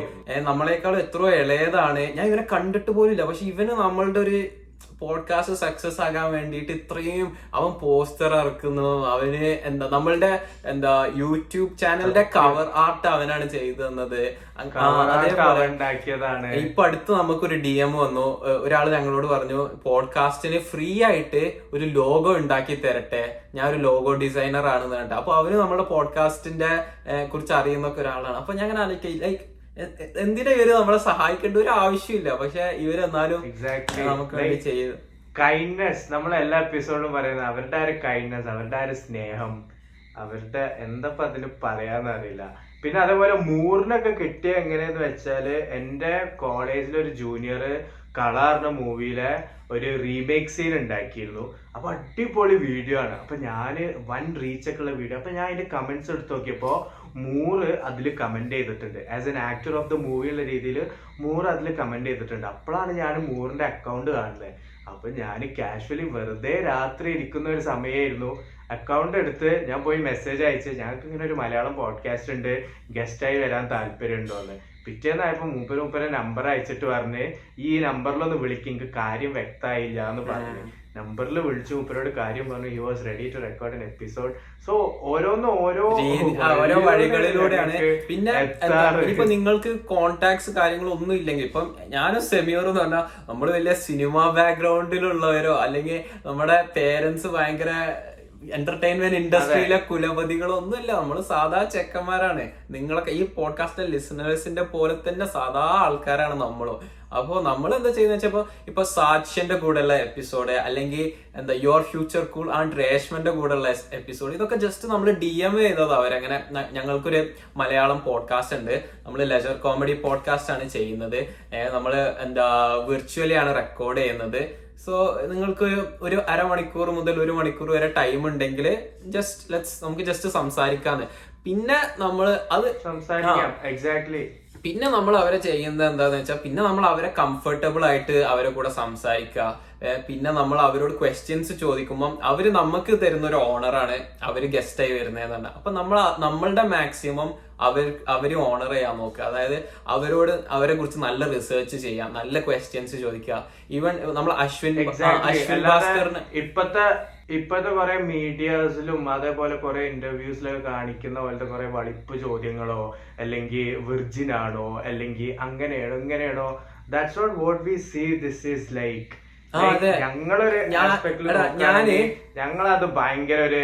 നമ്മളെക്കാളും എത്രയോ ഇളയതാണ്. ഞാൻ ഇവനെ കണ്ടിട്ട് പോലില്ല പക്ഷെ ഇവന് നമ്മളുടെ ഒരു പോഡ്കാസ്റ്റ് സക്സസ് ആകാൻ വേണ്ടിയിട്ട് ഇത്രയും അവൻ പോസ്റ്റർ ഇറക്കുന്നു. അവന് എന്താ നമ്മളുടെ എന്താ യൂട്യൂബ് ചാനലിന്റെ കവർ ആർട്ട് അവനാണ് ചെയ്തു തന്നത്. ഇപ്പൊ അടുത്ത് നമുക്കൊരു ഡി എം വന്നു ഒരാൾ ഞങ്ങളോട് പറഞ്ഞു പോഡ്കാസ്റ്റിന് ഫ്രീ ആയിട്ട് ഒരു ലോഗോ ഉണ്ടാക്കി തരട്ടെ. ഞാൻ ഒരു ലോഗോ ഡിസൈനർ ആണെന്ന് പറഞ്ഞിട്ട്. അപ്പൊ അവർ നമ്മുടെ പോഡ്കാസ്റ്റിന്റെ കുറിച്ച് അറിയുന്ന ഒരാളാണ്. അപ്പൊ ഞാൻ അങ്ങനെ ലൈക്ക് എന്തിനാ ഇവർ നമ്മളെ സഹായിക്കേണ്ട ഒരു ആവശ്യമില്ല. പക്ഷെ ഇവരെന്നാലും എക്സാക്ട് നമുക്ക് വേണ്ടി ചെയ്ത്. കൈൻഡ്നെസ് നമ്മൾ എല്ലാ എപ്പിസോഡും പറയുന്നത് അവരുടെ ആ ഒരു കൈൻഡ്നെസ് അവരുടെ ആ ഒരു സ്നേഹം അവരുടെ എന്താ അതിന് പറയാന്ന് അറിയില്ല. പിന്നെ അതേപോലെ മൂറിനൊക്കെ കിട്ടിയ എങ്ങനെയെന്ന് വെച്ചാൽ എന്റെ കോളേജിലെ ഒരു ജൂനിയർ കളാറിന്റെ മൂവിയിലെ ഒരു റീമേക്ക് സീൻ ഉണ്ടാക്കിയിരുന്നു. അപ്പൊ അടിപൊളി വീഡിയോ ആണ്. അപ്പൊ ഞാൻ വൺ റീച്ചൊക്കെ ഉള്ള വീഡിയോ അപ്പൊ ഞാൻ അതിന്റെ കമന്റ്സ് എടുത്ത് നോക്കിയപ്പോ മൂറ് അതിൽ കമന്റ് ചെയ്തിട്ടുണ്ട്. As an actor of the movie എന്ന രീതിയിൽ മൂറ് അതിൽ കമന്റ് ചെയ്തിട്ടുണ്ട്. അപ്പോഴാണ് ഞാൻ മൂറിന്റെ അക്കൗണ്ട് കാണുന്നത്. അപ്പൊ ഞാൻ കാഷ്വലി വെറുതെ രാത്രി ഇരിക്കുന്ന ഒരു സമയമായിരുന്നു അക്കൗണ്ട് എടുത്ത് ഞാൻ പോയി മെസ്സേജ് അയച്ച് ഞങ്ങൾക്ക് ഇങ്ങനെ ഒരു മലയാളം പോഡ്കാസ്റ്റ് ഉണ്ട്. ഗസ്റ്റായി വരാൻ താല്പര്യമുണ്ടോ എന്ന് പിറ്റേന്നായപ്പോ മൂപ്പര് മൂപ്പരെ നമ്പർ അയച്ചിട്ട് പറഞ്ഞ് ഈ നമ്പറിലൊന്ന് വിളിക്കും കാര്യം വ്യക്തമായില്ല എന്ന് പറഞ്ഞു. നമ്പറിൽ വിളിച്ചു. മൂപ്പരോട് കാര്യം പറഞ്ഞു. He was ready to record an episode so ഓരോന്ന് ഓരോ ഓരോ വഴികളിലൂടെയാണ്. പിന്നെ. ഇപ്പൊ നിങ്ങൾക്ക് കോണ്ടാക്ട്സ് കാര്യങ്ങളൊന്നും ഇല്ലെങ്കിൽ ഇപ്പം ഞാനും സെമിയോർ എന്ന് പറഞ്ഞാൽ നമ്മൾ വലിയ സിനിമ ബാക്ക്ഗ്രൗണ്ടിലുള്ളവരോ അല്ലെങ്കിൽ നമ്മുടെ പേരൻസ് ഭയങ്കര എന്റർടൈൻമെന്റ് ഇൻഡസ്ട്രിയിലെ കുലപതികളൊന്നും ഇല്ല നമ്മൾ സാധാ ചെക്കന്മാരാണ്. നിങ്ങളൊക്കെ ഈ പോഡ്കാസ്റ്റ് ലിസണേഴ്സിന്റെ പോലെ തന്നെ സാധാ ആൾക്കാരാണ് നമ്മളും. അപ്പോ നമ്മൾ എന്താ ചെയ്യുന്ന വെച്ചപ്പോ ഇപ്പൊ സാക്ഷ്യന്റെ കൂടെയുള്ള എപ്പിസോഡ് അല്ലെങ്കിൽ എന്താ യുവർ ഫ്യൂച്ചർ കൂൾ ആൻഡ് രേഷ്മന്റെ കൂടെയുള്ള എപ്പിസോഡ് ഇതൊക്കെ ജസ്റ്റ് നമ്മൾ ഡി എം ചെയ്തത്. അവരങ്ങനെ ഞങ്ങൾക്കൊരു മലയാളം പോഡ്കാസ്റ്റ് ഉണ്ട്. നമ്മൾ ലെജർ കോമഡി പോഡ്കാസ്റ്റ് ആണ് ചെയ്യുന്നത്. നമ്മൾ എന്താ വിർച്വലി ആണ് റെക്കോർഡ് ചെയ്യുന്നത്. സോ നിങ്ങൾക്ക് ഒരു- അരമണിക്കൂർ മുതൽ ഒരു മണിക്കൂർ വരെ ടൈം ഉണ്ടെങ്കിൽ ജസ്റ്റ് ലെറ്റ്സ് നമുക്ക് ജസ്റ്റ് സംസാരിക്കാന്ന്. പിന്നെ നമ്മൾ അത് സംസാരിക്കാം. എക്സാക്ട്ലി പിന്നെ നമ്മൾ അവരെ ചെയ്യുന്നത് എന്താന്ന് വെച്ചാൽ പിന്നെ നമ്മൾ അവരെ കംഫർട്ടബിൾ ആയിട്ട് അവരെ കൂടെ സംസാരിക്കുക. പിന്നെ നമ്മൾ അവരോട് ക്വസ്റ്റ്യൻസ് ചോദിക്കുമ്പോൾ അവർ നമുക്ക് തരുന്ന ഒരു ഓണറാണ് അവർ ഗസ്റ്റായി വരുന്നതെന്ന് പറഞ്ഞാൽ അപ്പൊ നമ്മൾ നമ്മളുടെ മാക്സിമം അവർ അവർ ഓണർ ചെയ്യാൻ നോക്കുക. അതായത് അവരോട് അവരെ കുറിച്ച് നല്ല റിസർച്ച് ചെയ്യാം നല്ല ക്വസ്റ്റ്യൻസ് ചോദിക്കുക. ഈവൻ നമ്മൾ അശ്വിൻ അശ്വിൻ ഭാസ്കറിന് ഇപ്പത്തെ ഇപ്പത്തെ കുറെ മീഡിയാസിലും അതേപോലെ കുറെ ഇന്റർവ്യൂസിലൊക്കെ കാണിക്കുന്ന പോലത്തെ കുറെ വളിപ്പ് ചോദ്യങ്ങളോ അല്ലെങ്കിൽ വിർജിൻ ആണോ അല്ലെങ്കിൽ അങ്ങനെയാണോ ഇങ്ങനെയാണോ that's not what we see this is like. ഞങ്ങളൊരു ഞാൻ ഞങ്ങളത് ഭയങ്കര ഒരു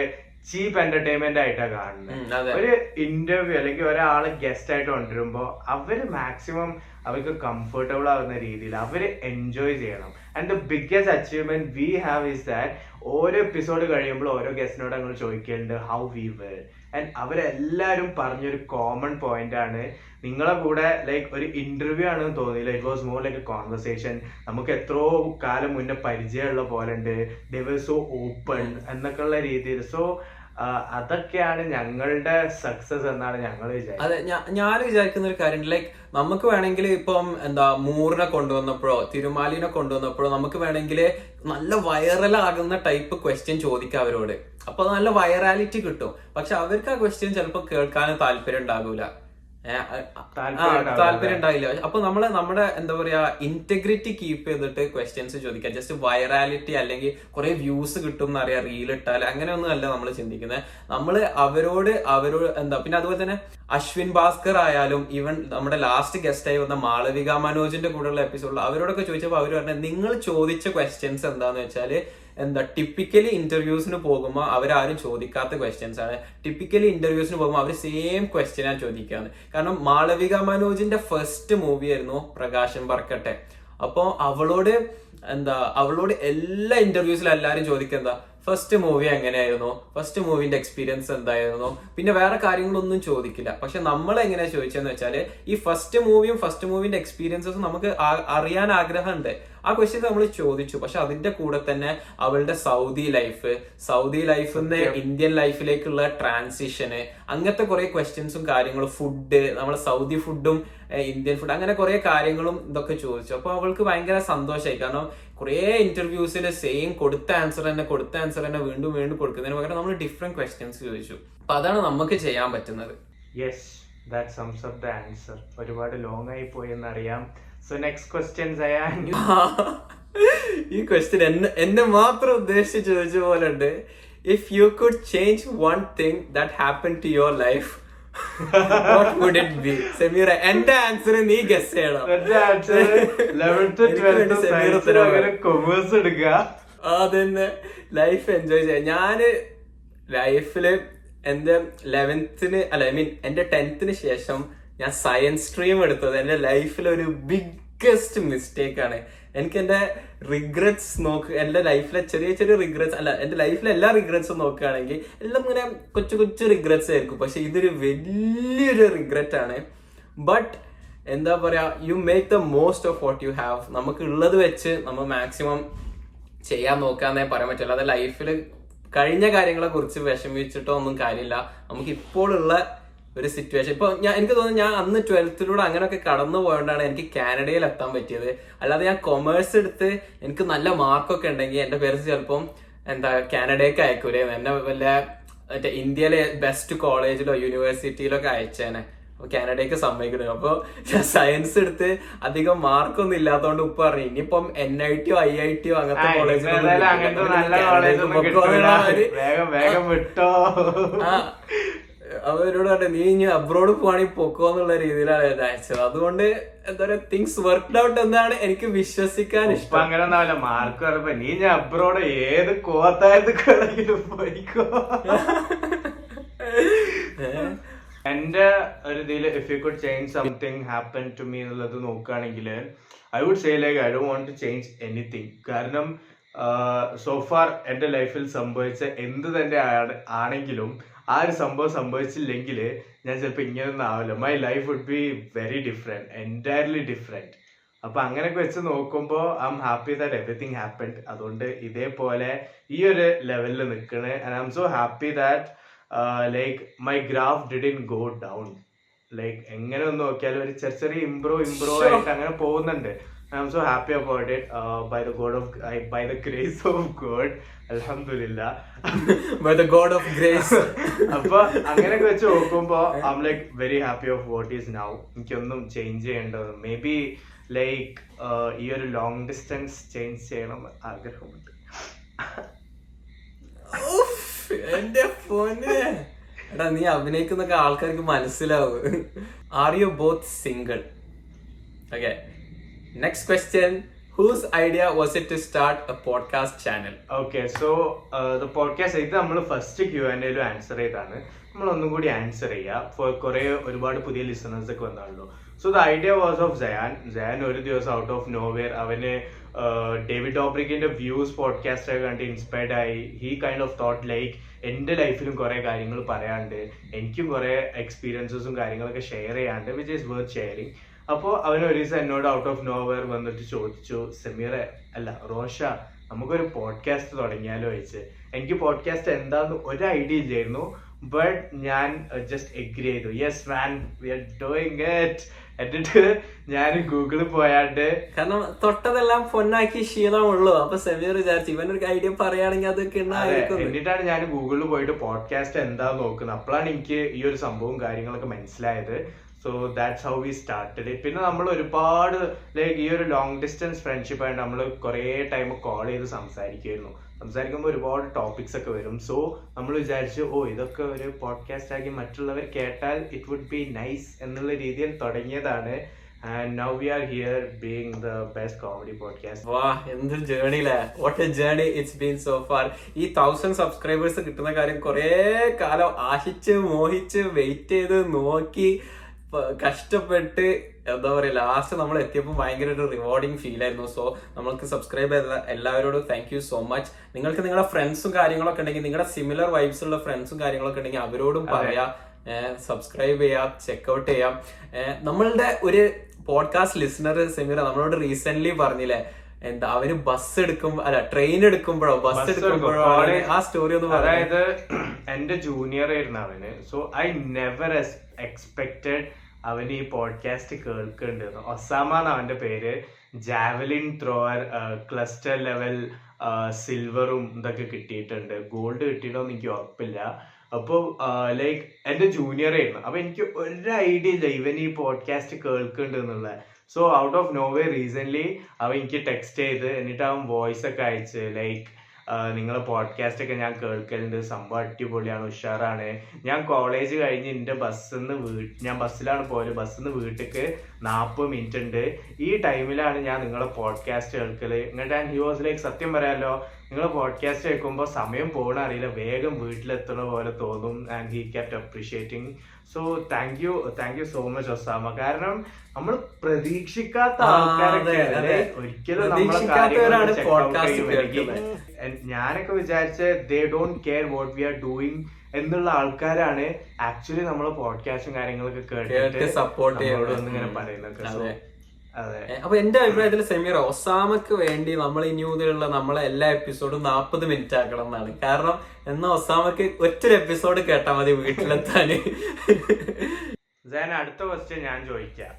ചീപ്പ് എന്റർടൈൻമെന്റ് ആയിട്ടാണ് കാണുന്നത് ഒരു ഇന്റർവ്യൂ അല്ലെങ്കിൽ ഒരാൾ ഗസ്റ്റ് ആയിട്ട് കൊണ്ടുവരുമ്പോ അവർ മാക്സിമം അവർക്ക് കംഫർട്ടബിൾ ആവുന്ന രീതിയിൽ അവർ എൻജോയ് ചെയ്യണം. And the biggest achievement we have is that ഓരോ എപ്പിസോഡ് കഴിയുമ്പോൾ ഓരോ ഗസ്റ്റിനോട് ഞങ്ങൾ ചോദിക്കലുണ്ട് ഹൗ വി വേർ ആൻഡ് അവരെല്ലാവരും പറഞ്ഞൊരു കോമൺ പോയിന്റ് ആണ്. നിങ്ങളെ കൂടെ ലൈക്ക് ഒരു ഇന്റർവ്യൂ ആണെന്ന് തോന്നിയില്ല. It was more like a conversation നമുക്ക് എത്രയോ കാലം മുന്നേ പരിചയമുള്ള പോലെ ഉണ്ട്. ദേ വർ സോ ഓപ്പൺ എന്നൊക്കെയുള്ള രീതിയിൽ. സോ അതൊക്കെയാണ് ഞങ്ങളുടെ സക്സസ് എന്നാണ് ഞങ്ങൾ അതെ ഞാൻ വിചാരിക്കുന്ന ഒരു കാര്യം ലൈക്ക് നമുക്ക് വേണമെങ്കിൽ ഇപ്പം എന്താ മൂറിനെ കൊണ്ടുവന്നപ്പോഴോ തിരുമാലിനെ കൊണ്ടുവന്നപ്പോഴോ നമുക്ക് വേണമെങ്കിൽ നല്ല വൈറലാകുന്ന ടൈപ്പ് ക്വസ്റ്റ്യൻ ചോദിക്കാം അവരോട്. അപ്പൊ നല്ല വൈറാലിറ്റി കിട്ടും. പക്ഷെ അവർക്ക് ആ ക്വസ്റ്റ്യൻ ചിലപ്പോൾ കേൾക്കാൻ താല്പര്യം ഉണ്ടാകൂല. താല്പര്യം ഉണ്ടാവില്ല. ഉണ്ടായില്ല അപ്പൊ നമ്മൾ നമ്മുടെ എന്താ പറയാ ഇന്റഗ്രിറ്റി കീപ്പ് ചെയ്തിട്ട് ക്വസ്റ്റ്യൻസ് ചോദിക്കാം ജസ്റ്റ് വൈറാലിറ്റി അല്ലെങ്കിൽ കുറെ വ്യൂസ് കിട്ടും എന്നറിയാം റീൽ ഇട്ടാൽ അങ്ങനെയൊന്നും അല്ല നമ്മൾ ചിന്തിക്കുന്നത് നമ്മൾ അവരോട് അവരോട് എന്താ പിന്നെ അതുപോലെ തന്നെ അശ്വിൻ ഭാസ്കർ ആയാലും ഈവൻ നമ്മുടെ ലാസ്റ്റ് ഗസ്റ്റ് ആയി വന്ന മാളവിക മനോജിന്റെ കൂടെയുള്ള എപ്പിസോഡിൽ അവരോടൊക്കെ ചോദിച്ചപ്പോൾ അവർ പറഞ്ഞാൽ നിങ്ങൾ ചോദിച്ച ക്വസ്റ്റ്യൻസ് എന്താന്ന് വെച്ചാൽ എന്താ ടിപ്പിക്കലി ഇന്റർവ്യൂസിന് പോകുമ്പോൾ അവരാരും ചോദിക്കാത്ത ക്വസ്റ്റ്യൻസ് ആണ്. ടിപ്പിക്കലി ഇന്റർവ്യൂസിന് പോകുമ്പോൾ അവർ സെയിം ക്വസ്റ്റ്യനാണ് ചോദിക്കാന്ന് കാരണം മാളവിക മനോജിന്റെ ഫസ്റ്റ് മൂവി ആയിരുന്നു പ്രകാശം പറക്കട്ടെ അപ്പോൾ അവളോട് എന്താ അവളോട് എല്ലാ ഇന്റർവ്യൂസിലും എല്ലാരും ചോദിക്കുക ഫസ്റ്റ് മൂവി എങ്ങനെയായിരുന്നു? ഫസ്റ്റ് മൂവിന്റെ എക്സ്പീരിയൻസ് എന്തായിരുന്നു? പിന്നെ വേറെ കാര്യങ്ങളൊന്നും ചോദിക്കില്ല. പക്ഷെ നമ്മൾ എങ്ങനെയാ ചോദിച്ചതെന്ന് വെച്ചാൽ ഈ ഫസ്റ്റ് മൂവിയും ഫസ്റ്റ് മൂവിന്റെ എക്സ്പീരിയൻസും നമുക്ക് അറിയാൻ ആഗ്രഹമുണ്ട്. ആ ക്വസ്റ്റ്യൻ നമ്മൾ ചോദിച്ചു. പക്ഷെ അതിന്റെ കൂടെ തന്നെ അവളുടെ സൗദി ലൈഫ് സൗദി ലൈഫിൽ നിന്ന് ഇന്ത്യൻ ലൈഫിലേക്കുള്ള ട്രാൻസിഷന് അങ്ങനത്തെ കുറെ ക്വസ്റ്റ്യൻസും കാര്യങ്ങളും ഫുഡ് നമ്മളെ സൗദി ഫുഡും ഇന്ത്യൻ ഫുഡ് അങ്ങനെ കുറെ കാര്യങ്ങളും ഇതൊക്കെ ചോദിച്ചു. അപ്പൊ അവൾക്ക് ഭയങ്കര സന്തോഷമായി കാരണം കുറെ ഇന്റർവ്യൂസിൽ സെയിം കൊടുത്ത ആൻസർ തന്നെ കൊടുത്ത ആൻസർ തന്നെ വീണ്ടും വീണ്ടും കൊടുക്കുന്നതിന് പകരം നമ്മൾ ഡിഫറെന്റ് ക്വസ്റ്റ്യൻസ് ചോദിച്ചു. അപ്പൊ അതാണ് നമുക്ക് ചെയ്യാൻ പറ്റുന്നത്. Yes that sums up the answer ഒരുപാട് ലോങ് ആയി പോയി എന്നറിയാം. സോ നെക്സ്റ്റ് ക്വസ്റ്റ്യൻ സയാൻ ഈ ക്വസ്റ്റ്യൻ എന്നെ എന്നെ മാത്രം ഉദ്ദേശിച്ച് ചോദിച്ച പോലെ ഉണ്ട് if you could change one thing that happen to your life what would it be Sameera എന്റെ ആൻസർ നീ ഗസ് ചെയ്യണം. കൊമേഴ്സ് എടുക്കുക അതന്നെ ലൈഫ് എൻജോയ് ചെയ്യാം. ഞാൻ ലൈഫിൽ എന്റെ ലെവൻത്തിന് അല്ല ഐ മീൻ എന്റെ ടെൻത്തിന് ശേഷം ഞാൻ സയൻസ് സ്ട്രീം എടുത്തത്. എന്റെ ലൈഫിൽ ഒരു ബിഗ്ഗസ്റ്റ് മിസ്റ്റേക്ക് ആണ്. എനിക്ക് എന്റെ റിഗ്രറ്റ്സ് നോക്ക് എന്റെ ലൈഫിലെ ചെറിയ ചെറിയ റിഗ്രറ്റ്സ് അല്ല എന്റെ ലൈഫിലെ എല്ലാ റിഗ്രറ്റ്സും നോക്കുകയാണെങ്കിൽ എല്ലാം ഇങ്ങനെ കൊച്ചു കൊച്ചു റിഗ്രറ്റ്സ് ആയിരിക്കും. പക്ഷെ ഇതൊരു വലിയൊരു റിഗ്രറ്റ് ആണ്. ബട്ട് എന്താ പറയുക you make the most of what you have നമുക്ക് ഉള്ളത് വെച്ച് നമ്മൾ മാക്സിമം ചെയ്യാൻ നോക്കാന്നേ പറയാൻ പറ്റില്ല അത് ലൈഫിൽ കഴിഞ്ഞ കാര്യങ്ങളെ കുറിച്ച് വിഷമിച്ചിട്ടോ ഒന്നും കാര്യമില്ല. നമുക്ക് ഇപ്പോഴുള്ള ഒരു സിറ്റുവേഷൻ ഇപ്പൊ ഞാൻ എനിക്ക് തോന്നുന്നു ഞാൻ അന്ന് ട്വൽത്തിലൂടെ അങ്ങനെയൊക്കെ കടന്നു പോയോണ്ടാണ് എനിക്ക് കാനഡയിൽ എത്താൻ പറ്റിയത്. അല്ലാതെ ഞാൻ കൊമേഴ്സ് എടുത്ത് എനിക്ക് നല്ല മാർക്കൊക്കെ ഉണ്ടെങ്കിൽ എന്റെ പേരൻസ് ചിലപ്പം എന്താ കാനഡയ്ക്ക് അയക്കൂലേ? എന്നെ വല്ല മറ്റേ ഇന്ത്യയിലെ ബെസ്റ്റ് കോളേജിലോ യൂണിവേഴ്സിറ്റിയിലോ ഒക്കെ അയച്ചേനെ. അപ്പൊ കാനഡയ്ക്ക് സമ്മതിക്കണം. അപ്പൊ ഞാൻ സയൻസ് എടുത്ത് അധികം മാർക്കൊന്നും ഇല്ലാത്തതുകൊണ്ട് ഉപ്പ് പറഞ്ഞു. ഇനിയിപ്പം എൻ ഐ ടിയോ ഐ ഐ ടിയോ അങ്ങനത്തെ ആ, അവരോട് പറഞ്ഞു നീ ഇനി അബ്രോഡ് പോവാണെങ്കിൽ പൊക്കോ എന്നുള്ള രീതിയിലാണ് എന്നെ അയച്ചത്. അതുകൊണ്ട് എന്താ പറയാ തിങ്സ് വർക്ക്ഡ് ഔട്ട് എന്നാണ് എനിക്ക് വിശ്വസിക്കാൻ ഇഷ്ടം. അങ്ങനെ ഒന്നാവില്ല മാർക്ക് പറയുമ്പോ നീ ഞാൻ അബ്രോഡ് ഏത് കോത്തായത് കളങ്കിലും പോയിക്കോ. എന്റെ ഒരു ഇതിൽ if you could change something happen to me എന്നുള്ളത് നോക്കുകയാണെങ്കിൽ I would say like I do want to change anything കാരണം സോഫാർ എന്റെ ലൈഫിൽ സംഭവിച്ച എന്ത് തന്നെ ആണെങ്കിലും ആ ഒരു സംഭവം സംഭവിച്ചില്ലെങ്കിൽ ഞാൻ ചിലപ്പോൾ ഇങ്ങനെയൊന്നും ആവില്ല. My life would be very different entirely different അപ്പൊ അങ്ങനെയൊക്കെ വെച്ച് നോക്കുമ്പോൾ I'm happy that everything happened അതുകൊണ്ട് ഇതേപോലെ ഈ ഒരു ലെവലിൽ നിൽക്കണേ and I'm so happy that like my graph did in go down like എങ്ങനെ ഒന്ന് നോക്കിയാലും ഒരു ചെറിയ ചെറിയ ഇമ്പ്രൂവ് ഇമ്പ്രൂവ്. ആയിട്ട് അങ്ങനെ പോകുന്നുണ്ട്. I'm so happy about it by the God of by the grace of God അലഹമില്ല by the God of grace അപ്പൊ അങ്ങനെയൊക്കെ വെച്ച് നോക്കുമ്പോ I'm like very happy of what is now എനിക്കൊന്നും ചേഞ്ച് ചെയ്യേണ്ടത്. മേ ബി ലൈക്ക് ഈ ഒരു ലോങ് ഡിസ്റ്റൻസ് ചേഞ്ച് ചെയ്യണം ആഗ്രഹമുണ്ട്. എന്റെ ഫോന് എടാ നീ അഭിനയിക്കുന്നൊക്കെ ആൾക്കാർക്ക് മനസ്സിലാവും. Are you both single okay next question whose idea was it to start a podcast channel okay so the podcast ഇത് നമ്മൾ ഫസ്റ്റ് ക്യൂ ആൻഡ് എയിലും ആൻസർ ചെയ്താണ് നമ്മൾ ഒന്നും കൂടി ആൻസർ ചെയ്യുക കുറെ ഒരുപാട് പുതിയ ലിസണേഴ്സ് ഒക്കെ വന്നാണല്ലോ. So the idea was of Jayan Jayan ഒരു ദിവസം ഔട്ട് ഓഫ് നോവെയർ അവന് ഡേവിഡ് ഡോബ്രിക്കിന്റെ വ്യൂസ് പോഡ്കാസ്റ്റ് ഒക്കെ കണ്ട് ഇൻസ്പയർഡ് ആയി. He kind of thought like എന്റെ ലൈഫിലും കുറെ കാര്യങ്ങൾ പറയാണ്ട് എനിക്കും കുറെ എക്സ്പീരിയൻസസും കാര്യങ്ങളൊക്കെ ഷെയർ ചെയ്യാണ്ട് വിച്ച് ഈസ് വർത്ത് ഷെയറിങ് അപ്പോൾ അവൻ ഒരു ദിവസം എന്നോട് ഔട്ട് ഓഫ് നോവർ വന്നിട്ട് ചോദിച്ചു സെമീറെ അല്ല റോഷ നമുക്കൊരു പോഡ്കാസ്റ്റ് തുടങ്ങിയാലോ ചോദിച്ച്. എനിക്ക് പോഡ്കാസ്റ്റ് എന്താന്ന് ഒരു ഐഡിയ ഇല്ലായിരുന്നു ബട്ട് ഞാൻ ജസ്റ്റ് എഗ്രി ചെയ്തു. Yes man we are doing it എന്നിട്ട് ഞാൻ ഗൂഗിളിൽ പോയാണ്ട് കാരണം തൊട്ടതെല്ലാം പൊന്നാക്കി ശീലമുള്ളൂ. അപ്പൊ സെമീർ വിചാരിച്ചു ഇവനൊരു ഐഡിയ പറയുകയാണെങ്കിൽ അതൊക്കെ അതെ, എന്നിട്ടാണ് ഞാൻ ഗൂഗിളിൽ പോയിട്ട് പോഡ്കാസ്റ്റ് എന്താ നോക്കുന്നത്. അപ്പോഴാണ് എനിക്ക് ഈ ഒരു സംഭവവും കാര്യങ്ങളൊക്കെ മനസ്സിലായത്. So that's how we started പിന്നെ നമ്മൾ ഒരുപാട് ലൈക്ക് ഈ ഒരു ലോങ് ഡിസ്റ്റൻസ് ഫ്രണ്ട്ഷിപ്പ് ആയിട്ട് നമ്മൾ കുറേ ടൈം കോൾ ചെയ്ത് സംസാരിക്കുമായിരുന്നു സംസാരിക്കുമ്പോൾ ഒരുപാട് ടോപ്പിക്സ് ഒക്കെ വരും. സോ നമ്മൾ വിചാരിച്ചു ഓ ഇതൊക്കെ ഒരു പോഡ്കാസ്റ്റ് ആക്കി മറ്റുള്ളവർ കേട്ടാൽ ഇറ്റ് വുഡ് ബി നൈസ് എന്നുള്ള രീതിയിൽ തുടങ്ങിയതാണ്. And now we are here being the best comedy podcast വാ എന്തൊരു ജേണിയില്ലേ what a journey it's been so far ഈ തൗസൻഡ് സബ്സ്ക്രൈബേഴ്സ് കിട്ടുന്ന കാര്യം കുറേ കാലം ആശിച്ച് മോഹിച്ച് വെയിറ്റ് ചെയ്ത് നോക്കി കഷ്ടപ്പെട്ട് എന്താ പറയുക ലാസ്റ്റ് നമ്മൾ എത്തിയപ്പോൾ ഭയങ്കര ഒരു റിവാർഡിങ് ഫീൽ ആയിരുന്നു. സോ നമ്മൾക്ക് സബ്സ്ക്രൈബ് ചെയ്ത എല്ലാവരോടും താങ്ക് യു സോ മച്ച് നിങ്ങൾക്ക് നിങ്ങളുടെ ഫ്രണ്ട്സും കാര്യങ്ങളൊക്കെ ഉണ്ടെങ്കിൽ നിങ്ങളുടെ സിമിലർ വൈബ്സ് ഉള്ള ഫ്രണ്ട്സും കാര്യങ്ങളൊക്കെ ഉണ്ടെങ്കിൽ അവരോടും പറയാം. സബ്സ്ക്രൈബ് ചെയ്യാം ചെക്ക്ഔട്ട് ചെയ്യാം. നമ്മളുടെ ഒരു പോഡ്കാസ്റ്റ് ലിസണർ സിമിലർ നമ്മളോട് റീസെന്റ് പറഞ്ഞില്ലേ എന്താ അവന് ബസ് എടുക്കുമ്പോ അല്ല ട്രെയിൻ എടുക്കുമ്പോഴോ ബസ് എടുക്കുമ്പോഴോ ആ സ്റ്റോറി ഒന്ന് പറയാം അതായത് എന്റെ ജൂനിയർ ആയിരുന്നു അവന്. സോ ഐ നെവർ എക്സ്പെക്ടഡ് അവന് ഈ പോഡ്കാസ്റ്റ് കേൾക്കുന്നുണ്ട് ഒസാമ അവന്റെ പേര് ജാവലിൻ ത്രോവർ ക്ലസ്റ്റർ ലെവൽ സിൽവറും ഇതൊക്കെ കിട്ടിയിട്ടുണ്ട്. ഗോൾഡ് കിട്ടിയിട്ടൊന്നും എനിക്ക് ഉറപ്പില്ല. അപ്പോൾ ലൈക്ക് എന്റെ ജൂനിയർ ആയിരുന്നു. അപ്പൊ എനിക്ക് ഒരു ഐഡിയ ഇല്ല ഇവൻ ഈ പോഡ്കാസ്റ്റ് കേൾക്കുന്നുണ്ട് എന്നുള്ളത് so out of no way recent അവൻ എനിക്ക് ടെക്സ്റ്റ് ചെയ്ത് എന്നിട്ട് അവൻ വോയിസ് ഒക്കെ അയച്ച് ലൈക്ക് നിങ്ങളെ പോഡ്കാസ്റ്റ് ഒക്കെ ഞാൻ കേൾക്കലുണ്ട്. സംഭവം അടിപൊളിയാണ് ഉഷാറാണ്. ഞാൻ കോളേജ് കഴിഞ്ഞ് എന്റെ ബസ്സിൽ ഞാൻ ബസ്സിലാണ് പോയത്. ബസ്സിൽ നിന്ന് വീട്ടിലേക്ക് നാൽപ്പത് മിനിറ്റ് ഉണ്ട് ഈ ടൈമിലാണ് ഞാൻ നിങ്ങളെ പോഡ്കാസ്റ്റ് കേൾക്കൽ. എന്നിട്ട് ഞാൻ ഹി വാസ് സത്യം പറയാലോ നിങ്ങൾ പോഡ്കാസ്റ്റ് കേൾക്കുമ്പോൾ സമയം പോകണ അറിയില്ല. വേഗം വീട്ടിലെത്തണ പോലെ തോന്നും and he kept appreciating so thank you thank you so much Osama കാരണം നമ്മൾ പ്രതീക്ഷിക്കാത്ത ആൾക്കാരൊക്കെ. ഒരിക്കലും ഞാനൊക്കെ വിചാരിച്ച they don't care what we are doing എന്നുള്ള ആൾക്കാരാണ് ആക്ച്വലി നമ്മളെ പോഡ്കാസ്റ്റും കാര്യങ്ങളൊക്കെ കേട്ടിട്ട് സപ്പോർട്ട് ഇങ്ങനെ ഉം. അപ്പൊ എന്റെ അഭിപ്രായത്തിൽ സെമീർ ഒസാമക്ക് വേണ്ടി നമ്മൾ ഇനി മുതലുള്ള നമ്മളെ എല്ലാ എപ്പിസോഡും നാപ്പത് മിനിറ്റ് ആക്കണം എന്നാണ്. കാരണം എന്നാ ഒസാമക്ക് ഒറ്റൊരു എപ്പിസോഡ് കേട്ടാ മതി വീട്ടിലെത്താന്. ഞാൻ അടുത്ത ക്വസ്റ്റ്യൻ ഞാൻ ചോദിക്കാം.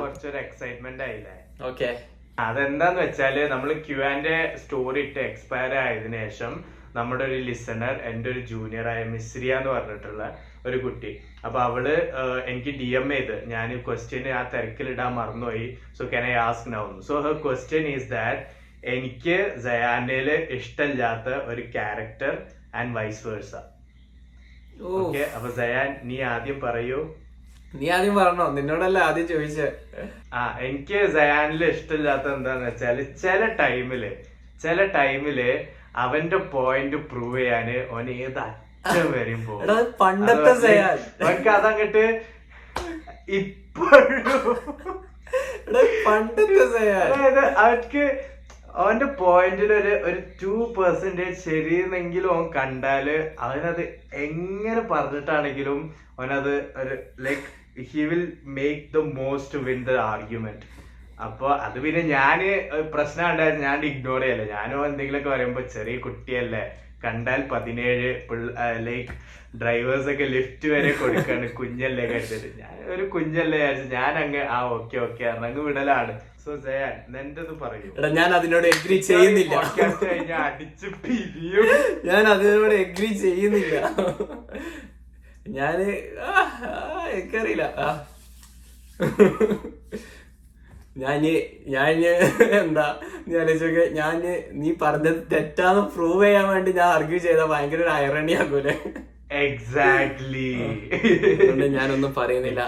കുറച്ചൊരു എക്സൈറ്റ്മെന്റ് ആയില്ലേ? ഓക്കെ. അതെന്താന്ന് വെച്ചാൽ നമ്മൾ ക്യു ആൻഡ് സ്റ്റോറി ഇട്ട് എക്സ്പയർ ആയതിനു ശേഷം നമ്മുടെ ഒരു ലിസണർ എന്റെ ഒരു ജൂനിയർ ആയ മിസ്രിയ എന്ന് പറഞ്ഞിട്ടുള്ള ഒരു കുട്ടി. അപ്പൊ അവൾ എനിക്ക് ഡി എം ചെയ്ത്. ഞാൻ ക്വസ്റ്റ്യൻ ആ തിരക്കിലിടാൻ മറന്നുപോയി. So can I ask now so her question is that എനിക്ക് ജയാനയിൽ ഇഷ്ടമില്ലാത്ത ഒരു character and vice versa okay അപ്പൊ ജയാൻ നീ ആദ്യം പറയൂ. നീ ആദ്യം പറഞ്ഞോ. നിന്നോടല്ല ആദ്യം ചോദിച്ചേ. ആ എനിക്ക് സയാനിൽ ഇഷ്ടമില്ലാത്ത എന്താന്ന് വെച്ചാൽ ചില ടൈമിൽ ചില ടൈമിൽ അവന്റെ പോയിന്റ് പ്രൂവ് ചെയ്യാന് ഓൻ ഏത് അത് പണ്ടത്തെ അവർക്ക് അതങ്ങട്ട് ഇപ്പോഴും പണ്ടത്തെ അതായത് അവർക്ക് അവന്റെ പോയിന്റിൽ ഒരു ഒരു ടു പെർസെന്റേജ് ശരിയെന്നെങ്കിലും അവൻ കണ്ടാൽ അവനത് എങ്ങനെ പറഞ്ഞിട്ടാണെങ്കിലും അവനത് ഒരു like he will make the most win the argument അപ്പൊ അത് പിന്നെ ഞാൻ പ്രശ്നം ഉണ്ടായിരുന്നു ഞാൻ ഇഗ്നോർ ചെയ്യല്ലേ. ഞാനോ എന്തെങ്കിലുമൊക്കെ പറയുമ്പോ ചെറിയ കുട്ടിയല്ലേ. കണ്ടാൽ പതിനേഴ് ലൈക്ക് ഡ്രൈവേഴ്സ് ഒക്കെ ലിഫ്റ്റ് വരെ കൊടുക്കാണ്. കുഞ്ഞല്ലേ കണ്ടത് ഞാൻ ഒരു കുഞ്ഞല്ലേ ഞാൻ അങ്ങ് ആ ഓക്കെ ഓക്കെ അങ്ങ് വിടലാണ്. സോ ജയാൻ നിന്റത് പറയൂ? ഞാൻ അതിനോട് എഗ്രി ചെയ്യുന്നില്ല. അടിച്ച് പിരിയും. ഞാൻ അതിനോട് എഗ്രി ചെയ്യുന്നില്ല. ഞാൻ എനിക്കറിയില്ല. ഞാൻ ഞാൻ എന്താ ഞാൻ ആലോചിച്ചോക്കെ. ഞാൻ നീ പറഞ്ഞത് തെറ്റാന്ന് പ്രൂവ് ചെയ്യാൻ വേണ്ടി ഞാൻ ആർഗ്യൂ ചെയ്ത ഭയങ്കര ഒരു ഐറണി ആകൂലെ എക്സാക്ട്ലി ഞാനൊന്നും പറയുന്നില്ല.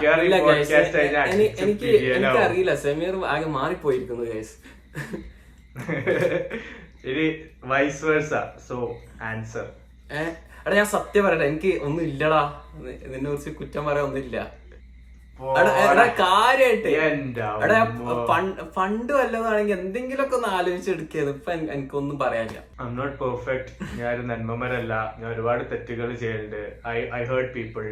എനിക്ക് എനിക്കറിയില്ല. സെമീർ ആകെ മാറിപ്പോയിരിക്കുന്നു ഗൈസ് ഇനി വൈസ് വേഴ്സ സോ ആൻസർ ഏഹ് എടാ ഞാൻ സത്യം പറയട്ടെ. എനിക്ക് ഒന്നും ഇല്ലടാ. ഇതിനെ കുറിച്ച് കുറ്റം പറയാൻ ഒന്നുമില്ല. പണ്ട് വല്ലതാണെങ്കിൽ എന്തെങ്കിലുമൊക്കെ ഒന്ന് ആലോചിച്ചെടുക്കിയത് ഇപ്പൊ എനിക്കൊന്നും പറയാനില്ല. ഐ എം നോട്ട് പെർഫെക്റ്റ് ഞാൻ ഒരു നന്മമരല്ല. ഞാൻ ഒരുപാട് തെറ്റുകൾ ചെയ്യുന്നുണ്ട് I I hurt people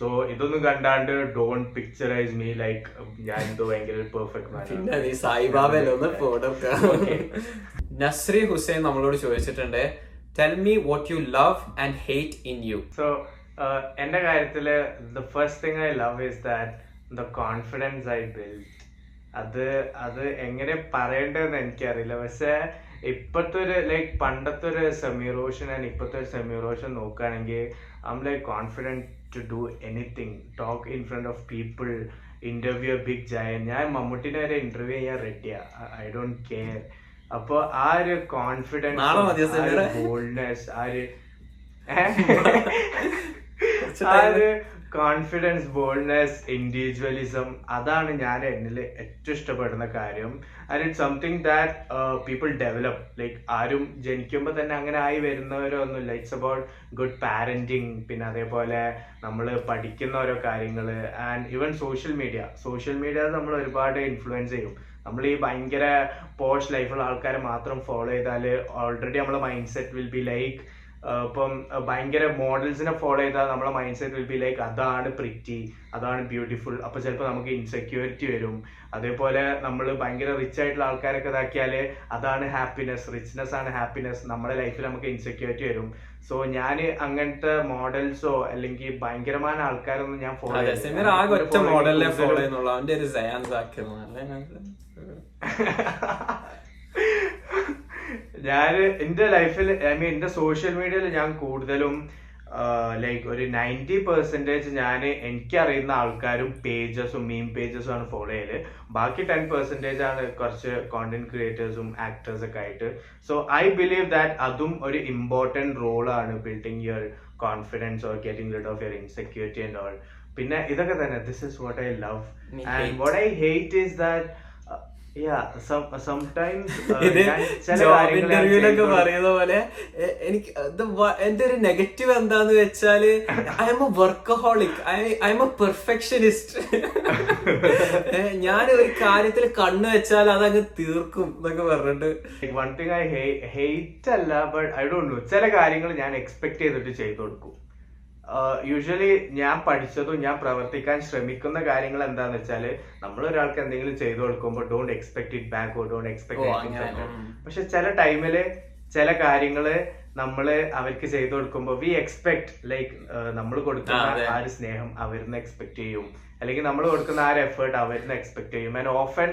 so ഇതൊന്നും കണ്ടാണ്ട് ഡോൺ പിക്ചറൈസ് മീ ലൈക്ക് ഞാൻ എന്തോ ഭയങ്കര പെർഫെക്റ്റ് പിന്നെ നീ സായിബാബയല്ലേ ഒന്ന് Okay. നസ്രി ഹുസൈൻ നമ്മളോട് ചോദിച്ചിട്ടുണ്ട്. Tell me what you love and hate in you so എന്റെ കാര്യത്തിൽ the first thing I love is that the confidence I build അത് അത് എങ്ങനെ പറയേണ്ടതെന്ന് എനിക്കറിയില്ല. പക്ഷെ ഇപ്പോഴത്തെ ഒരു ലൈക്ക് പണ്ടത്തെ ഒരു സെമി റോഷൻ ആൻഡ് ഇപ്പോഴത്തെ ഒരു സെമി റോഷൻ നോക്കുകയാണെങ്കിൽ I'm like confident to do anything talk in front of people interview big Jayan ഞാൻ മമ്മൂട്ടിനെ വരെ ഇന്റർവ്യൂ ചെയ്യാൻ റെഡിയാ ഐ ഡോണ്ട് കെയർ അപ്പൊ ആ ഒരു കോൺഫിഡൻസ്? ബോൾഡ്നെസ് ആ ഒരു ആ ഒരു കോൺഫിഡൻസ് ബോൾഡ്നെസ് ഇൻഡിവിജ്വലിസം അതാണ് ഞാൻ എന്നിൽ ഏറ്റവും ഇഷ്ടപ്പെടുന്ന കാര്യം. And it something that people develop like ആരും ജനിക്കുമ്പോൾ തന്നെ അങ്ങനെ ആയി വരുന്നവരൊന്നുമില്ല. ഇറ്റ്സ് അബൌട്ട് ഗുഡ് പാരന്റിങ് പിന്നെ അതേപോലെ നമ്മൾ പഠിക്കുന്ന ഓരോ കാര്യങ്ങൾ and even social media social media നമ്മൾ ഒരുപാട് ഇൻഫ്ലുവൻസ് ചെയ്യും. നമ്മൾ ഈ ഭയങ്കര പോഷ് ലൈഫുള്ള ആൾക്കാരെ മാത്രം ഫോളോ ചെയ്താൽ ഓൾറെഡി നമ്മളെ mind set will be like ഇപ്പം ഭയങ്കര മോഡൽസിനെ ഫോളോ ചെയ്താൽ നമ്മുടെ mind set will be like അതാണ് പ്രിറ്റി അതാണ് ബ്യൂട്ടിഫുൾ അപ്പൊ ചിലപ്പോൾ നമുക്ക് ഇൻസെക്യൂരിറ്റി വരും. അതേപോലെ നമ്മൾ ഭയങ്കര റിച്ച് ആയിട്ടുള്ള ആൾക്കാരൊക്കെ ഇതാക്കിയാൽ അതാണ് ഹാപ്പിനെസ് റിച്ച്നെസ് ആണ് ഹാപ്പിനെസ് നമ്മുടെ ലൈഫിൽ നമുക്ക് ഇൻസെക്യൂരിറ്റി വരും. സോ ഞാൻ അങ്ങനത്തെ മോഡൽസോ അല്ലെങ്കിൽ ഭയങ്കരമായ ആൾക്കാരൊന്നും ഞാൻ ഫോളോ ചെയ്യുന്നുള്ളൂ. അവന്റെ ഒരു ഞാൻ എന്റെ ലൈഫിൽ ഐ മീൻ എന്റെ സോഷ്യൽ മീഡിയയിൽ ഞാൻ കൂടുതലും ലൈക്ക് ഒരു നയന്റി പെർസെന്റേജ് ഞാൻ എനിക്കറിയുന്ന ആൾക്കാരും പേജസും മീം പേജസും ആണ് ഫോളോ ചെയ്യൽ. ബാക്കി ടെൻ പെർസെന്റേജ് ആണ് കുറച്ച് കോണ്ടന്റ് ക്രിയേറ്റേഴ്സും ആക്ടേഴ്സ് ഒക്കെ ആയിട്ട്. സോ ഐ ബിലീവ് ദാറ്റ് അതും ഒരു ഇമ്പോർട്ടന്റ് റോളാണ് building your confidence or getting rid of your insecurity and all പിന്നെ ഇതൊക്കെ തന്നെ this is what I love and what I hate is that ഇന്റർവ്യൂലൊക്കെ പറയുന്ന പോലെ എനിക്ക് വ- എന്റെ ഒരു നെഗറ്റീവ് എന്താന്ന് വെച്ചാൽ I'm a workaholic I'm a perfectionist ഞാൻ ഒരു കാര്യത്തിൽ കണ്ണു വെച്ചാൽ അതങ്ങ് തീർക്കും എന്നൊക്കെ പറഞ്ഞിട്ട്. വൺ തിങ് ഐ ഹേറ്റ് അല്ല ബട്ട് ഐ ഡോണ്ട് നോ ചില കാര്യങ്ങൾ ഞാൻ എക്സ്പെക്ട് ചെയ്തിട്ട് ചെയ്തു കൊടുക്കും. യൂഷ്വലി ഞാൻ പഠിച്ചതും ഞാൻ പ്രവർത്തിക്കാൻ ശ്രമിക്കുന്ന കാര്യങ്ങൾ എന്താന്ന് വെച്ചാൽ നമ്മൾ ഒരാൾക്ക് എന്തെങ്കിലും ചെയ്തു കൊടുക്കുമ്പോൾ don't expect it back don't expect. പക്ഷെ ചില ടൈമിൽ ചില കാര്യങ്ങൾ നമ്മൾ അവർക്ക് ചെയ്തു കൊടുക്കുമ്പോൾ വി എക്സ്പെക്ട് ലൈക്ക് നമ്മൾ കൊടുക്കുന്ന ആ ഒരു സ്നേഹം അവരിന്ന് എക്സ്പെക്ട് ചെയ്യും. അല്ലെങ്കിൽ നമ്മൾ കൊടുക്കുന്ന ആ ഒരു എഫേർട്ട് അവരിന്ന് എക്സ്പെക്ട് ചെയ്യും. And often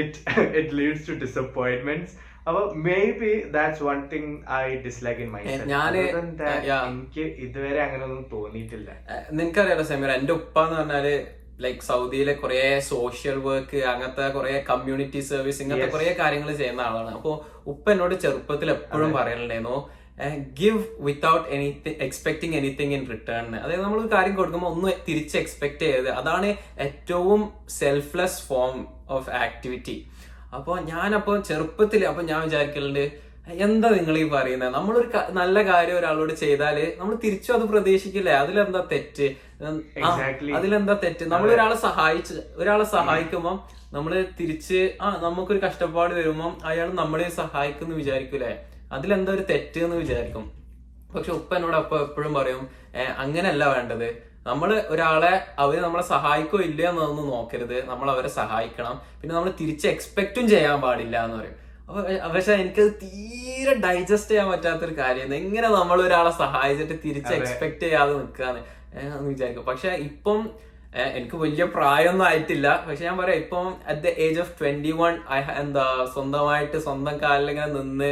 it it leads to disappointments അപ്പൊ maybe that's one thing I dislike in my uh, ഞാൻ എനിക്ക് ഇതുവരെ അങ്ങനെ ഒന്നും തോന്നിയിട്ടില്ല. ഏഹ് നിനക്കറിയാലോ സമീർ എന്റെ ഉപ്പ എന്ന് പറഞ്ഞാൽ ലൈക് സൗദിയിലെ കുറെ സോഷ്യൽ വർക്ക് അങ്ങനത്തെ കുറെ കമ്മ്യൂണിറ്റി സർവീസ് ഇങ്ങനത്തെ. കുറെ കാര്യങ്ങൾ ചെയ്യുന്ന ആളാണ്. അപ്പൊ ഉപ്പ എന്നോട് ചെറുപ്പത്തിൽ എപ്പോഴും പറയലുണ്ടായിരുന്നു give without anything expecting anything in return അതായത് നമ്മൾ ഒരു കാര്യം കൊടുക്കുമ്പോൾ ഒന്ന് തിരിച്ച് എക്സ്പെക്ട് ചെയ്ത് അതാണ് ഏറ്റവും സെൽഫ്ലെസ് ഫോം ഓഫ് ആക്ടിവിറ്റി അപ്പോൾ ഞാനപ്പോൾ ചെറുപ്പത്തിൽ അപ്പൊ ഞാൻ വിചാരിക്കലുണ്ട് എന്താ നിങ്ങൾ ഈ പറയുന്നത് നമ്മളൊരു നല്ല കാര്യം ഒരാളോട് ചെയ്താൽ നമ്മൾ തിരിച്ചും അത് പ്രതീക്ഷിക്കില്ലേ? അതിലെന്താ തെറ്റ്. അതിലെന്താ തെറ്റ്? നമ്മൾ ഒരാളെ സഹായിച്ച് ഒരാളെ സഹായിക്കുമ്പോൾ നമ്മൾ തിരിച്ച് ആ നമുക്കൊരു കഷ്ടപ്പാട് വരുമ്പോൾ അയാൾ നമ്മളെ സഹായിക്കുന്നു വിചാരിക്കൂലേ? അതിലെന്താ ഒരു തെറ്റ് എന്ന് വിചാരിക്കും. പക്ഷെ ഉപ്പ എന്നോട് അപ്പൊ എപ്പോഴും പറയും "ഏ, അങ്ങനെയല്ല വേണ്ടത്. നമ്മൾ ഒരാളെ അവർ നമ്മളെ സഹായിക്കോ ഇല്ല എന്നൊന്നും നോക്കരുത്. നമ്മൾ അവരെ സഹായിക്കണം. പിന്നെ നമ്മൾ തിരിച്ച് എക്സ്പെക്റ്റും ചെയ്യാൻ പാടില്ല എന്ന് പറയും. അപ്പൊ പക്ഷെ എനിക്കത് തീരെ ഡൈജസ്റ്റ് ചെയ്യാൻ പറ്റാത്തൊരു കാര്യം എങ്ങനെ നമ്മൾ ഒരാളെ സഹായിച്ചിട്ട് തിരിച്ച്. എക്സ്പെക്ട് ചെയ്യാതെ നിൽക്കാന്ന് എന്ന് വിചാരിക്കും. പക്ഷെ ഇപ്പം എനിക്ക് വലിയ പ്രായമൊന്നും ആയിട്ടില്ല. പക്ഷെ ഞാൻ പറയാം ഇപ്പം at the age of twenty one എന്താ സ്വന്തമായിട്ട് സ്വന്തം കാലിൽ ഇങ്ങനെ നിന്ന്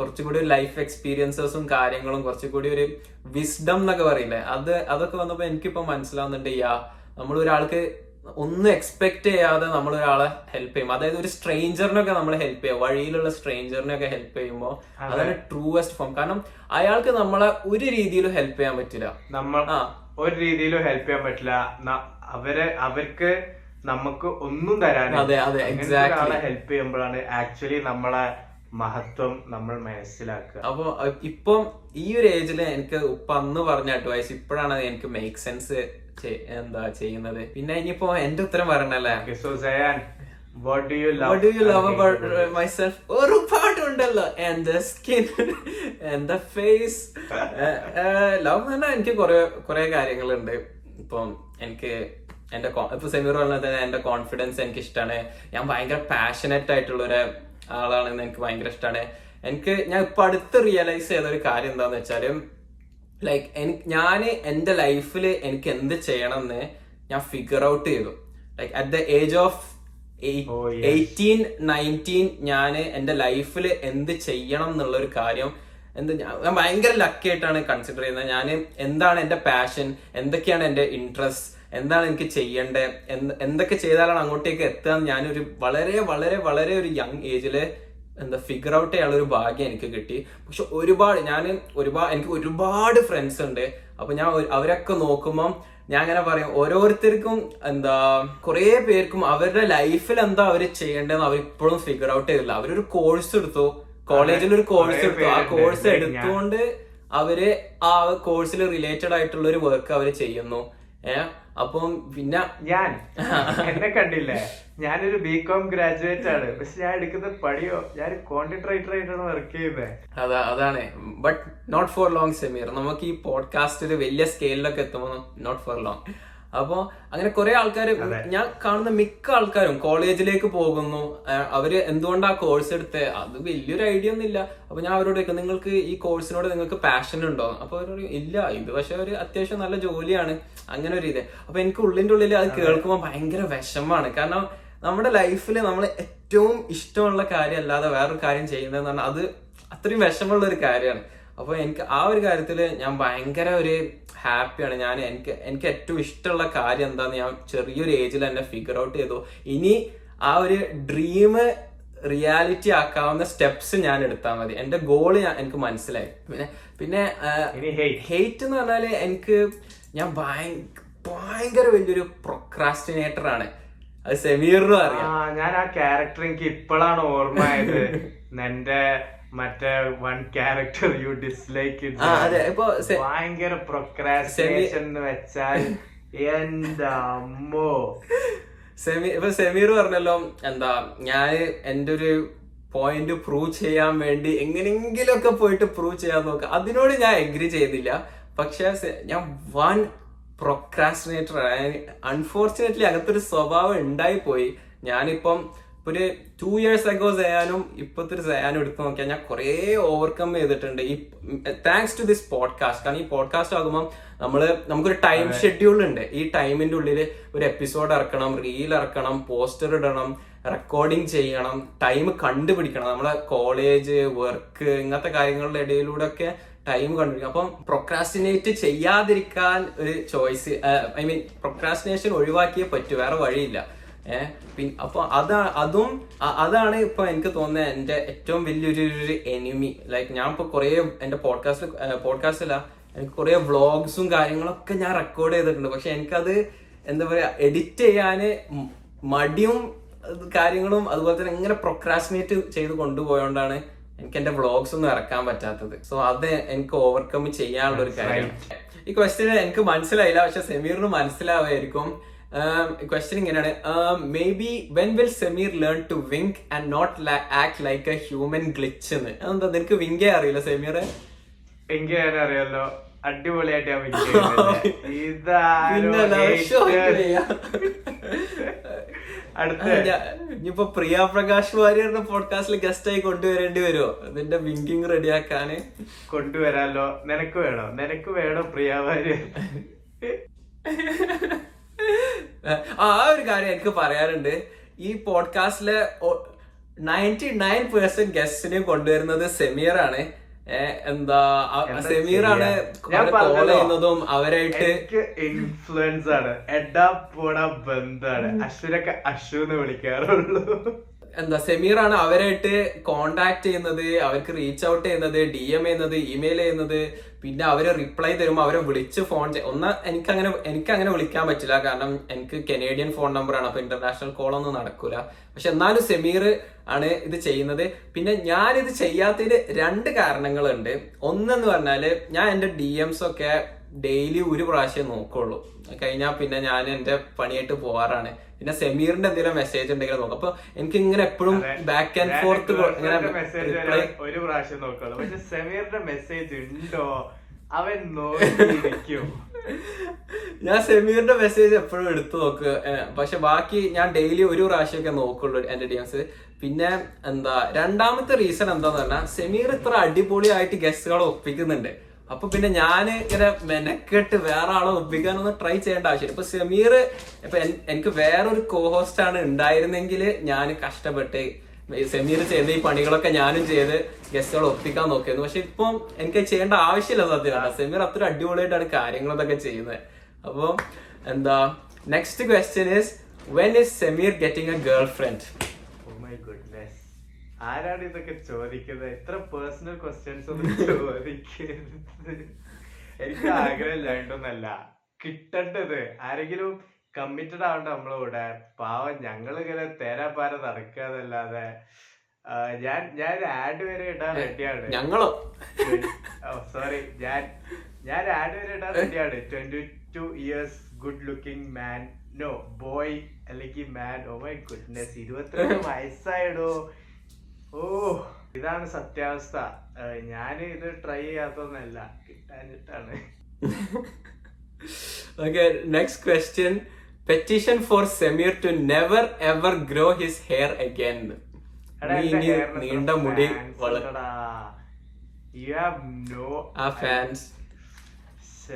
കുറച്ചുകൂടി ഒരു ലൈഫ് എക്സ്പീരിയൻസസും കാര്യങ്ങളും കുറച്ചുകൂടി ഒരു വിസ്ഡം എന്നൊക്കെ പറയില്ലേ? അത് അതൊക്കെ വന്നപ്പോ എനിക്കിപ്പോ മനസ്സിലാവുന്നുണ്ട് യാ നമ്മൾ ഒരാൾക്ക് ഒന്നും എക്സ്പെക്ട് ചെയ്യാതെ നമ്മൾ ഒരാളെ ഹെൽപ്പ് ചെയ്യും. അതായത് ഒരു സ്ട്രേഞ്ചറിനൊക്കെ നമ്മൾ ഹെൽപ്പ് ചെയ്യുക വഴിയിലുള്ള സ്ട്രേഞ്ചറിനൊക്കെ ഹെൽപ്പ് ചെയ്യുമ്പോൾ അതെ. അതാണ് ട്രൂവസ്റ്റ് ഫോം കാരണം അയാൾക്ക് നമ്മളെ ഒരു രീതിയിലും ഹെൽപ്പ് ചെയ്യാൻ പറ്റില്ല. നമ്മൾ ആ. ഒരു രീതിയിലും ഹെൽപ്പ് ചെയ്യാൻ പറ്റില്ല. അവരെ അവർക്ക് നമുക്ക് ഒന്നും തരാനില്ല. അതെ, അതെ, ഹെൽപ്പ് ചെയ്യുമ്പോഴാണ് ആക്ച്വലി നമ്മളെ മഹത്വം നമ്മൾ മനസ്സിലാക്കുക. അപ്പൊ ഇപ്പം ഈ ഒരു ഏജിൽ എനിക്ക് ഉപ്പ അന്ന് പറഞ്ഞ അഡ്വൈസ് ഇപ്പോഴാണ് എനിക്ക് മേക്ക് സെൻസ് എന്താ ചെയ്യുന്നത്. പിന്നെ ഇനിയിപ്പോ എന്റെ ഉത്തരം പറയണല്ലേ? So so what what you love what What you love about hate about myself? ഒരുപാടുണ്ടല്ലോ. And the skin and the love എന്ന് പറഞ്ഞാൽ എനിക്ക് കുറെ കുറെ കാര്യങ്ങളുണ്ട്. ഇപ്പം എനിക്ക് എന്റെ ഇപ്പൊ സെമീർ പറഞ്ഞത് തന്നെ എന്റെ കോൺഫിഡൻസ് എനിക്ക് ഇഷ്ടമാണ് ഞാൻ ഭയങ്കര പാഷനറ്റ് ആയിട്ടുള്ള ഒരു ആളാണെന്ന് എനിക്ക് ഭയങ്കര ഇഷ്ടമാണ് എനിക്ക് ഞാൻ ഇപ്പൊ അടുത്ത് റിയലൈസ് ചെയ്ത ഒരു കാര്യം എന്താന്ന് വെച്ചാൽ ലൈക്ക് എനിക്ക് ഞാൻ എന്റെ ലൈഫിൽ എനിക്ക് എന്ത് ചെയ്യണം എന്ന് ഞാൻ ഫിഗർ ഔട്ട് ചെയ്തു. Like at the age of. Eighteen nineteen ഞാൻ എന്റെ ലൈഫിൽ എന്ത് ചെയ്യണം എന്നുള്ള ഒരു കാര്യം എന്ത് ഞാൻ ഞാൻ ഭയങ്കര ലക്കി ആയിട്ടാണ് കൺസിഡർ ചെയ്യുന്നത്. ഞാൻ എന്താണ് എന്റെ പാഷൻ എന്തൊക്കെയാണ് എന്റെ ഇൻട്രസ്റ്റ് എന്താണ് എനിക്ക് ചെയ്യേണ്ടത്? എന്ത് എന്തൊക്കെ ചെയ്താലാണ് അങ്ങോട്ടേക്ക് എത്തുക ഞാനൊരു വളരെ വളരെ വളരെ ഒരു യങ് ഏജിൽ എന്താ ഫിഗർ ഔട്ട് ചെയ്യാനുള്ള ഒരു ഭാഗ്യം എനിക്ക് കിട്ടി. പക്ഷെ ഒരുപാട് ഞാൻ ഒരുപാട് എനിക്ക് ഒരുപാട് ഫ്രണ്ട്സ് ഉണ്ട്. അപ്പൊ ഞാൻ അവരൊക്കെ നോക്കുമ്പോൾ ഞാൻ അങ്ങനെ പറയും ഓരോരുത്തർക്കും എന്താ കുറെ പേർക്കും അവരുടെ ലൈഫിൽ എന്താ അവർ ചെയ്യേണ്ടതെന്ന് അവർ ഇപ്പോഴും ഫിഗർ ഔട്ട് ചെയ്തില്ല അവരൊരു കോഴ്സ് എടുത്തു. കോളേജിൽ ഒരു കോഴ്സ് എടുത്തു. ആ കോഴ്സ് എടുത്തുകൊണ്ട് അവർ ആ കോഴ്സിൽ റിലേറ്റഡ് ആയിട്ടുള്ള ഒരു വർക്ക് അവർ ചെയ്യുന്നു. ഏഹ് അപ്പം പിന്നെ ഞാൻ എന്നെ കണ്ടില്ലേ? ഞാനൊരു ബി കോം ഗ്രാജുവേറ്റ് ആണ്. പക്ഷെ ഞാൻ എടുക്കുന്ന പണിയോ? ഞാൻ കോണ്ടന്റ് റൈറ്റർ ആയിട്ടാണ് വർക്ക് ചെയ്യുന്നത് അതാ അതാണ്. But not for long Sameer നമുക്ക് ഈ പോഡ്കാസ്റ്റിൽ വലിയ സ്കെയിലിലൊക്കെ എത്തുമ്പോൾ നോട്ട് ഫോർ ലോങ് അപ്പോ അങ്ങനെ കുറെ ആൾക്കാർ ഞാൻ കാണുന്ന മിക്ക ആൾക്കാരും കോളേജിലേക്ക് പോകുന്നു. അവർ എന്തുകൊണ്ടാ കോഴ്സ് എടുത്തേ? അത് വലിയൊരു ഐഡിയ ഒന്നും ഇല്ല അപ്പൊ ഞാൻ അവരോട് ചോദിക്കും നിങ്ങൾക്ക് ഈ കോഴ്സിനോട് നിങ്ങൾക്ക് പാഷൻ ഉണ്ടോ? അപ്പൊ അവരോട് ഇല്ല ഇത് പക്ഷെ ഒരു അത്യാവശ്യം നല്ല ജോലിയാണ്. അങ്ങനെ ഒരു ഇത്. അപ്പൊ എനിക്ക് ഉള്ളിന്റെ ഉള്ളിൽ അത് കേൾക്കുമ്പോൾ ഭയങ്കര വിഷമാണ്. കാരണം നമ്മുടെ ലൈഫിൽ നമ്മൾ ഏറ്റവും ഇഷ്ടമുള്ള കാര്യം അല്ലാതെ വേറൊരു കാര്യം ചെയ്യുന്നതെന്ന് പറഞ്ഞാൽ അത് അത്രയും വിഷമമുള്ള ഒരു കാര്യമാണ്. അപ്പൊ എനിക്ക് ആ ഒരു കാര്യത്തിൽ ഞാൻ ഭയങ്കര ഒരു ഹാപ്പിയാണ്. ഞാൻ എനിക്ക് എനിക്ക് ഏറ്റവും ഇഷ്ടമുള്ള കാര്യം എന്താന്ന് ഞാൻ ചെറിയൊരു ഏജിൽ തന്നെ ഫിഗർ ഔട്ട് ചെയ്തു. ഇനി ആ ഒരു ഡ്രീം റിയാലിറ്റി ആക്കാവുന്ന സ്റ്റെപ്സ് ഞാൻ എടുത്താൽ മതി. എന്റെ ഗോൾ എനിക്ക് മനസ്സിലായി. പിന്നെ പിന്നെ. ഹെയ്റ്റ് എന്ന് പറഞ്ഞാൽ എനിക്ക് ഞാൻ ഭയ- ഭയങ്കര വലിയൊരു പ്രൊക്രാസ്റ്റിനേറ്റർ ആണ്. അത് സെമീറിനും അറിയാം. ഞാൻ ആ ക്യാരക്ടർ എനിക്ക് ഇപ്പോഴാണ് ഓർമ്മയായത് എന്റെ മറ്റേ വൺ ക്യാരക്ടർ യു ഡിസ്ലൈക്ക് ഭയങ്കര പ്രൊക്രാസ്റ്റിനേഷൻ എന്ന് വെച്ചാൽ എന്താ അമ്മോ സെമി ഇപ്പൊ സെമീർ പറഞ്ഞല്ലോ എന്താ ഞാൻ എന്റെ ഒരു പോയിന്റ് പ്രൂവ് ചെയ്യാൻ വേണ്ടി എങ്ങനെയെങ്കിലുമൊക്കെ പോയിട്ട് പ്രൂവ് ചെയ്യാൻ നോക്ക. അതിനോട് ഞാൻ എഗ്രി ചെയ്തില്ല പക്ഷെ ഞാൻ വൺ പ്രൊക്രാസ്റ്റിനേറ്റർ അൺഫോർച്ചുനേറ്റ്ലി അങ്ങനത്തെ ഒരു സ്വഭാവം ഉണ്ടായിപ്പോയി. ഞാനിപ്പം ഇപ്പൊ ഒരു ടു ഇയേഴ്സ് അഗോ സയാനും ഇപ്പോഴത്തെ ഒരു സയാനും എടുത്തു നോക്കിയാൽ ഞാൻ കുറേ ഓവർകം ചെയ്തിട്ടുണ്ട്. ഈ താങ്ക്സ് ടു ദിസ് പോഡ്കാസ്റ്റ് കാരണം ഈ പോഡ്കാസ്റ്റ് ആകുമ്പോൾ നമ്മൾ നമുക്കൊരു ടൈം ഷെഡ്യൂൾ ഉണ്ട്. ഈ ടൈമിന്റെ ഉള്ളിൽ ഒരു എപ്പിസോഡ് ഇറക്കണം റീൽ ഇറക്കണം പോസ്റ്റർ ഇടണം റെക്കോർഡിങ് ചെയ്യണം ടൈം കണ്ടുപിടിക്കണം. നമ്മളെ കോളേജ് വർക്ക് ഇങ്ങനത്തെ കാര്യങ്ങളുടെ ഇടയിലൂടെ ഒക്കെ ടൈം കണ്ടുപിടിക്കണം. അപ്പം പ്രൊക്രാസ്റ്റിനേറ്റ് ചെയ്യാതിരിക്കാൻ ഒരു ചോയ്സ് ഐ മീൻ പ്രൊക്രാസ്റ്റിനേഷൻ ഒഴിവാക്കിയേ പറ്റൂ. വേറെ വഴിയില്ല. ഏഹ് പിന്നെ അപ്പൊ അതാ അതും അതാണ് ഇപ്പൊ എനിക്ക് തോന്നുന്നത് എന്റെ ഏറ്റവും വലിയൊരു ഒരു എനിമി ലൈക്ക് ഞാൻ ഇപ്പൊ കുറെ എന്റെ പോഡ്കാസ്റ്റ് പോഡ്കാസ്റ്റല്ല എനിക്ക് കുറെ വ്ളോഗ്സും കാര്യങ്ങളൊക്കെ ഞാൻ റെക്കോർഡ് ചെയ്തിട്ടുണ്ട്. പക്ഷെ എനിക്കത് എന്താ പറയാ എഡിറ്റ് ചെയ്യാന് മടിയും കാര്യങ്ങളും അതുപോലെ തന്നെ ഇങ്ങനെ പ്രൊക്രാസിനേറ്റ് ചെയ്ത് കൊണ്ടുപോയോണ്ടാണ് എനിക്ക് എന്റെ വ്ളോഗ്സ് ഒന്നും ഇറക്കാൻ പറ്റാത്തത്. സോ അത് എനിക്ക് ഓവർകം ചെയ്യാനുള്ള ഒരു കാര്യം. ഈ ക്വസ്റ്റ്യൻ എനിക്ക് മനസ്സിലായില്ല പക്ഷെ സെമീറിന് മനസ്സിലാവായിരിക്കും ക്വസ്റ്റ്യൻ ഇങ്ങനെയാണ്. Maybe when will Sameer learn to wink and not act like a human glitch എന്ന്? അതെന്താ നിനക്ക് വിങ്കേ അറിയില്ല സെമീർ എനിക്ക് അറിയാലോ. അടിപൊളിയായിട്ട് ഞാൻ ഇനിയിപ്പോ പ്രിയ പ്രകാശ് വാര്യറിന്റെ പോഡ്കാസ്റ്റിൽ ഗസ്റ്റ് ആയി കൊണ്ടുവരേണ്ടി വരുമോ നിന്റെ വിങ്കിങ് റെഡിയാക്കാന് കൊണ്ടുവരാലോ. നിനക്ക് വേണോ? നിനക്ക് വേണോ പ്രിയ ആ ആ ഒരു കാര്യം എനിക്ക് പറയാറുണ്ട് ഈ പോഡ്കാസ്റ്റിലെ നയന്റി നയൻ പെർസെന്റ് ഗസ്റ്റിനെ കൊണ്ടുവരുന്നത് സെമീർ ആണ് എന്താ സെമീർ ആണ് കോൾ. ചെയ്യുന്നതും അവരായിട്ട് ഇൻഫ്ലുവൻസ് ആണ്. എടാ പോടാ ബന്ധാണ്. അശ്വിനൊക്കെ അശ്വ എന്ന് വിളിക്കാറുള്ളൂ. എന്താ സെമീറാണ് അവരായിട്ട് കോണ്ടാക്ട് ചെയ്യുന്നത് അവർക്ക് റീച്ച് ഔട്ട് ചെയ്യുന്നത് ഡി എം ചെയ്യുന്നത് ഇമെയിൽ ചെയ്യുന്നത്. പിന്നെ അവരെ റിപ്ലൈ തരുമ്പോൾ അവരെ വിളിച്ച് ഫോൺ ഒന്ന് എനിക്ക് അങ്ങനെ വിളിക്കാൻ പറ്റില്ല. കാരണം എനിക്ക് കനേഡിയൻ ഫോൺ നമ്പർ ആണ്. അപ്പൊ ഇന്റർനാഷണൽ കോൾ ഒന്നും നടക്കൂല. പക്ഷെ എന്നാലും സെമീർ ആണ് ഇത് ചെയ്യുന്നത്. പിന്നെ ഞാൻ ഇത് ചെയ്യാത്തതിന് രണ്ട് കാരണങ്ങളുണ്ട്. ഒന്നെന്ന് പറഞ്ഞാൽ ഞാൻ എന്റെ ഡി എംസ് ഒക്കെ ഡെയിലി ഒരു പ്രാവശ്യം നോക്കുള്ളൂ. കഴിഞ്ഞാൽ പിന്നെ ഞാൻ എന്റെ പണിയായിട്ട് പോവാറാണ്. പിന്നെ സെമീറിന്റെ എന്തെങ്കിലും മെസ്സേജ് ഉണ്ടെങ്കിൽ നോക്കും. അപ്പൊ എനിക്ക് ഇങ്ങനെ എപ്പോഴും ബാക്ക് ആൻഡ് ഫോർത്ത് ഇങ്ങനെ ഒരു പ്രാവശ്യം നോക്കുള്ളൂ. പക്ഷെ സെമീറിന്റെ മെസ്സേജ് ഉണ്ടോ? അവൻ നോക്കിയിരിക്കും. ഞാൻ സെമീറിന്റെ മെസ്സേജ് എപ്പോഴും എടുത്തു നോക്ക്. പക്ഷെ ബാക്കി ഞാൻ ഡെയിലി ഒരു പ്രാവശ്യമൊക്കെ നോക്കുള്ളൂ എന്റെ ഡിഎംസ് പിന്നെ എന്താ രണ്ടാമത്തെ റീസൺ എന്താന്ന് പറഞ്ഞാൽ സെമീർ ഇത്ര അടിപൊളിയായിട്ട് ഗസ്റ്റുകളെ ഒപ്പിക്കുന്നുണ്ട്. അപ്പൊ പിന്നെ ഞാൻ ഇങ്ങനെ മെനക്കെട്ട് വേറെ ആളെ ഒപ്പിക്കാനൊന്നും ട്രൈ ചെയ്യേണ്ട ആവശ്യമില്ല. ഇപ്പൊ സെമീർ ഇപ്പൊ എനിക്ക് വേറൊരു കോഹോസ്റ്റ് ആണ് ഉണ്ടായിരുന്നെങ്കിൽ ഞാൻ കഷ്ടപ്പെട്ട് സെമീർ ചെയ്ത ഈ പണികളൊക്കെ ഞാനും ചെയ്ത് ഗസ്റ്റുകൾ ഒപ്പിക്കാൻ നോക്കിയിരുന്നു. പക്ഷെ ഇപ്പം എനിക്ക് ചെയ്യേണ്ട ആവശ്യമില്ല സത്യം സെമീർ അത്ര അടിപൊളിയായിട്ടാണ് കാര്യങ്ങളൊക്കെ ചെയ്യുന്നത്. അപ്പം എന്താ next question is when is Sameer getting a girlfriend. ആരാണ് ഇതൊക്കെ ചോദിക്കുന്നത്? എത്ര പേഴ്സണൽ ക്വസ്റ്റ്യൻസ് ഒന്നും ചോദിക്കരുത് എനിക്ക് ആഗ്രഹം ഇല്ലാണ്ടൊന്നല്ല കിട്ടേണ്ടത്. ആരെങ്കിലും കമ്മിറ്റഡ് ആവണ്ട നമ്മളെ കൂടെ? പാവം ഞങ്ങൾ ഇങ്ങനെ തേരാപ്പാര നടക്കാതല്ലാതെ ഞാൻ ഞാൻ ആഡ് വരെ ഇടാൻ റെഡിയാണ് ഞങ്ങളോ? സോറി ഞാൻ ഞാൻ ആഡ് വരെ ഇടാൻ റെഡിയാണ് twenty two years good looking man no boy അല്ലെങ്കിൽ മാൻ ഓ മൈ ഗുഡ്നെസ് ഇരുപത്തിരണ്ട് വയസ്സായിടോ. ഓ ഇതാണ് സത്യാവസ്ഥ. ഞാൻ ഇത് ട്രൈ ചെയ്യാത്തൊന്നല്ല കിട്ടാനിട്ടാണ് okay next question petition for Sameer to never ever grow his hair again നീണ്ട മുടി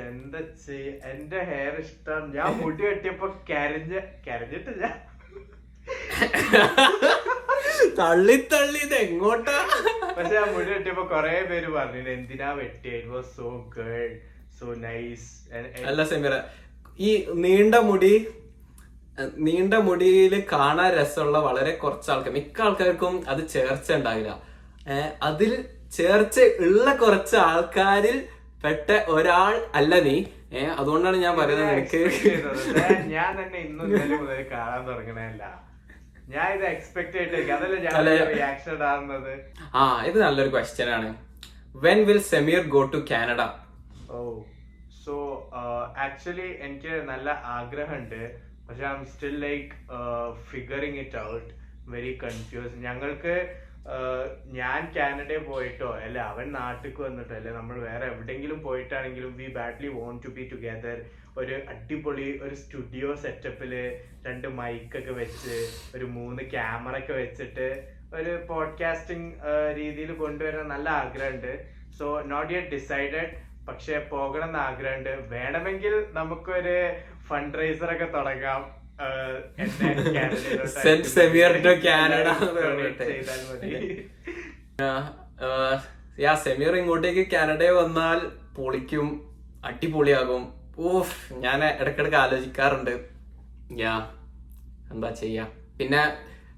എന്താ ചെയ്യ എന്റെ ഹെയർ ഇഷ്ടം. ഞാൻ മുടി വെട്ടിയപ്പോ കരഞ്ഞ കരഞ്ഞിട്ടില്ല. തള്ളി തള്ളി ഇത് എങ്ങോട്ടാ പക്ഷെ ആ മുടി വെട്ടിയപ്പോ കൊറേ പേര് പറഞ്ഞു എന്തിനാ വെട്ടിയ? It was so girl so nice അല്ല സെമിറ ഈ നീണ്ട മുടി നീണ്ട മുടിയിൽ കാണാൻ രസമുള്ള വളരെ കുറച്ച് ആൾക്കാർ മിക്ക ആൾക്കാർക്കും അത് ചേർച്ച ഉണ്ടാവില്ല. അതിൽ ചേർച്ച ഉള്ള കുറച്ച് ആൾക്കാരിൽ പെട്ട ഒരാൾ അല്ല നീ. ഏഹ് അതുകൊണ്ടാണ് ഞാൻ പറയുന്നത് എനിക്ക് ഞാൻ തന്നെ ഇന്നും മുതൽ കാണാൻ തുടങ്ങണല്ല ഞാൻ ഇത് എക്സ്പെക്ട് ചെയ്തിട്ടേക്ക് അതല്ല ഞാൻ റിയാക്ഷൻ ഇടാറുന്നത്? ആ ഇത് നല്ലൊരു ക്വസ്റ്റ്യൻ ആണ്. When will Sameer go to Canada oh so actually എനിക്ക് നല്ല ആഗ്രഹമുണ്ട്. പക്ഷെ I'm still like figuring it out very confuse ഞങ്ങൾക്ക് ഞാൻ കാനഡയിൽ പോയിട്ടോ അല്ല അവൻ നാട്ടിക്ക് വന്നിട്ടോ അല്ലെ നമ്മൾ വേറെ എവിടെയെങ്കിലും പോയിട്ടാണെങ്കിലും we badly want to be together ഒരു അടിപൊളി ഒരു സ്റ്റുഡിയോ സെറ്റപ്പിൽ രണ്ട് മൈക്കൊക്കെ വെച്ച് ഒരു മൂന്ന് ക്യാമറ ഒക്കെ വെച്ചിട്ട് ഒരു പോഡ്കാസ്റ്റിംഗ് രീതിയിൽ കൊണ്ടുവരാൻ നല്ല ആഗ്രഹമുണ്ട്. സോ നോട്ട് യെറ്റ് ഡിസൈഡഡ് പക്ഷെ പോകണം എന്ന് ആഗ്രഹമുണ്ട്. വേണമെങ്കിൽ നമുക്കൊരു ഫണ്ട് റൈസർ ഒക്കെ തുടങ്ങാം. ആഹ് എന്നെ കാനഡ യാ സെമീർ ഇങ്ങോട്ടേക്ക് കാനഡയിൽ വന്നാൽ പൊളിക്കും അടിപൊളിയാകും. ഓഫ് ഞാൻ ഇടക്കിടക്ക് ആലോചിക്കാറുണ്ട്. യാ എന്താ ചെയ്യാ? പിന്നെ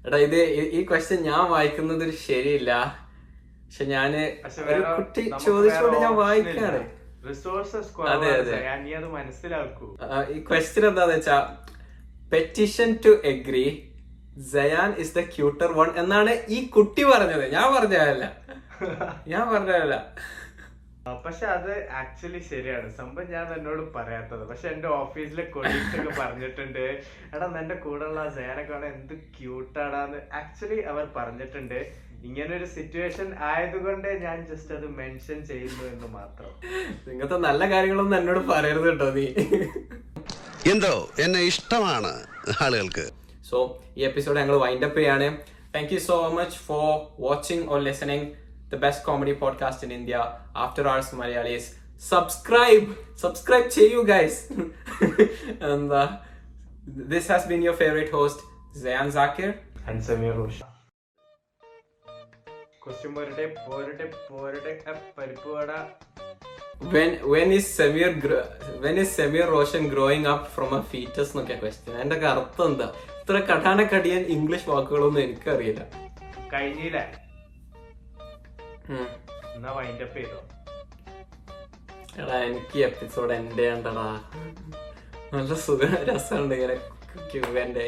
എടാ ഇത് ഈ- ക്വസ്റ്റ്യൻ ഞാൻ വായിക്കുന്നത് ശരിയില്ല. പക്ഷെ ഞാൻ കുട്ടി ചോദിച്ചോണ്ട് ഞാൻ വായിക്കാറ് അതെ, അതെ. ഈ ക്വസ്റ്റ്യൻ എന്താന്ന് വെച്ചാ petition to agree Jayan is the cuter one എന്നാണ് ഈ കുട്ടി പറഞ്ഞത്. ഞാൻ പറഞ്ഞതല്ല ഞാൻ പറഞ്ഞതല്ല പക്ഷെ അത് ആക്ച്വലി ശരിയാണ്. സംഭവം ഞാൻ എന്നോട് പറയാത്തത്. പക്ഷെ എന്റെ ഓഫീസിലെ കൊളീഗ്സ് ഒക്കെ പറഞ്ഞിട്ടുണ്ട്. എടാ നിന്റെ കൂടെ ഉള്ള സേനൊക്കെ ആണ് എന്ത് ക്യൂട്ടാടാന്ന് ആക്ച്വലി അവർ പറഞ്ഞിട്ടുണ്ട്. ഇങ്ങനെ ഒരു സിറ്റുവേഷൻ ആയതുകൊണ്ട് ഞാൻ ജസ്റ്റ് അത് മെൻഷൻ ചെയ്യുന്നു എന്ന് മാത്രം. ഇങ്ങനത്തെ നല്ല കാര്യങ്ങളൊന്നും എന്നോട് പറയരുത് കേട്ടോ നീ. എന്തോ എന്നെ ഇഷ്ടമാണ് ആളുകൾക്ക്. സോ ഈ എപ്പിസോഡ് ഞങ്ങൾ വൈൻഡ് അപ്പ് ചെയ്യാണ്. Thank you so much for watching or listening the best comedy podcast in India after ours Malayalis subscribe subscribe ചെയ്യൂ ഗൈസ് എന്താ this has been your favourite host Sayan Zakir and Sameer Rocher question പോരട്ടെ പോരട്ടെ പോരട്ടെ പരിപ്പ് വട. When when is Samir when is Samir Roshan growing up from a fetus എന്നൊക്കെ ക്വസ്റ്റ്യൻ അതിന്റെ അർത്ഥം എന്താ? ഇത്ര കടാനക്കടിയാൻ ഇംഗ്ലീഷ് വാക്കുകളൊന്നും എനിക്കറിയില്ല. കഴിഞ്ഞില്ല. എന്നാ വൈൻഡപ്പ് ചെയ്തോ? എടാ എനിക്ക് എപ്പിസോഡ് എൻഡ് ഉണ്ടടാ നല്ല സുഖ രസമുണ്ട് ഇങ്ങനെ ക്യൂവന്റെ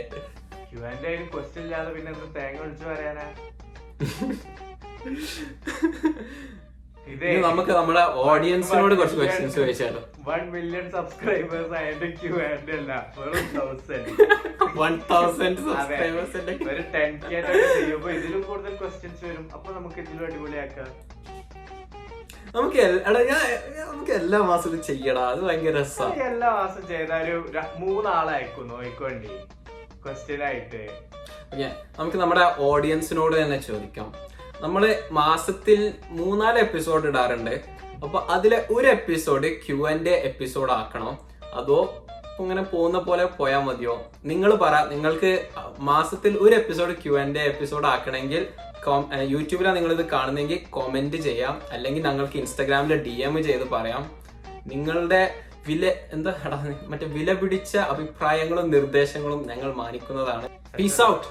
ക്യുവാന്റെ ക്വസ്റ്റ്യൻ ഇല്ലാതെ പിന്നെ തേങ്ങ വിളിച്ചു പറയാനാ? നമുക്ക് നമ്മുടെ ഓഡിയൻസിനോട് കുറച്ച് ക്വസ്റ്റ്യൻസ് ചോദിച്ചാലോ? വൺ മില്യൺ സബ്സ്ക്രൈബേഴ്സ് ആയിട്ട് അല്ല വെറും തൗസൻഡ് വൺ തൗസൻഡ് സബ്സ്ക്രൈബേഴ്സിന്റെ ഒരു ടെൻ കെ ചെയ്യുമ്പോൾ ഇതിലും കൂടുതൽ ക്വസ്റ്റ്യൻസ് വരും. അപ്പൊ നമുക്ക് ഇതിലും അടിപൊളിയാക്കാം. നമുക്ക് എടാ ഞാൻ നമുക്ക് എല്ലാ മാസത്തിലും ചെയ്യടാ. അത് ഭയങ്കര രസമാണ് എല്ലാ മാസം ചെയ്താലും മൂന്നാളായിരിക്കും നോയിക്കോണ്ടി. ക്വസ്റ്റ്യൻ ആയിട്ട്. നമുക്ക് നമ്മുടെ ഓഡിയൻസിനോട് തന്നെ ചോദിക്കാം. നമ്മൾ മാസത്തിൽ മൂന്നാൽ എപ്പിസോഡ് ഇടാറുണ്ട്. അപ്പൊ അതിലെ ഒരു എപ്പിസോഡ് ക്യു ആൻഡ് എപ്പിസോഡ് ആക്കണോ. അതോ ഇങ്ങനെ പോകുന്ന പോലെ പോയാൽ മതിയോ? നിങ്ങൾ പറ നിങ്ങൾക്ക് മാസത്തിൽ ഒരു എപ്പിസോഡ് ക്യു ആൻഡ് എപ്പിസോഡ് ആക്കണമെങ്കിൽ യൂട്യൂബിലാണ് നിങ്ങൾ ഇത് കാണുന്നെങ്കിൽ കോമെന്റ് ചെയ്യാം. അല്ലെങ്കിൽ ഞങ്ങൾക്ക് ഇൻസ്റ്റാഗ്രാമിൽ ഡി എം ചെയ്ത് പറയാം. നിങ്ങളുടെ വില എന്താ മറ്റേ വില പിടിച്ച അഭിപ്രായങ്ങളും നിർദ്ദേശങ്ങളും ഞങ്ങൾ മാനിക്കുന്നതാണ്. പീസ് ഔട്ട്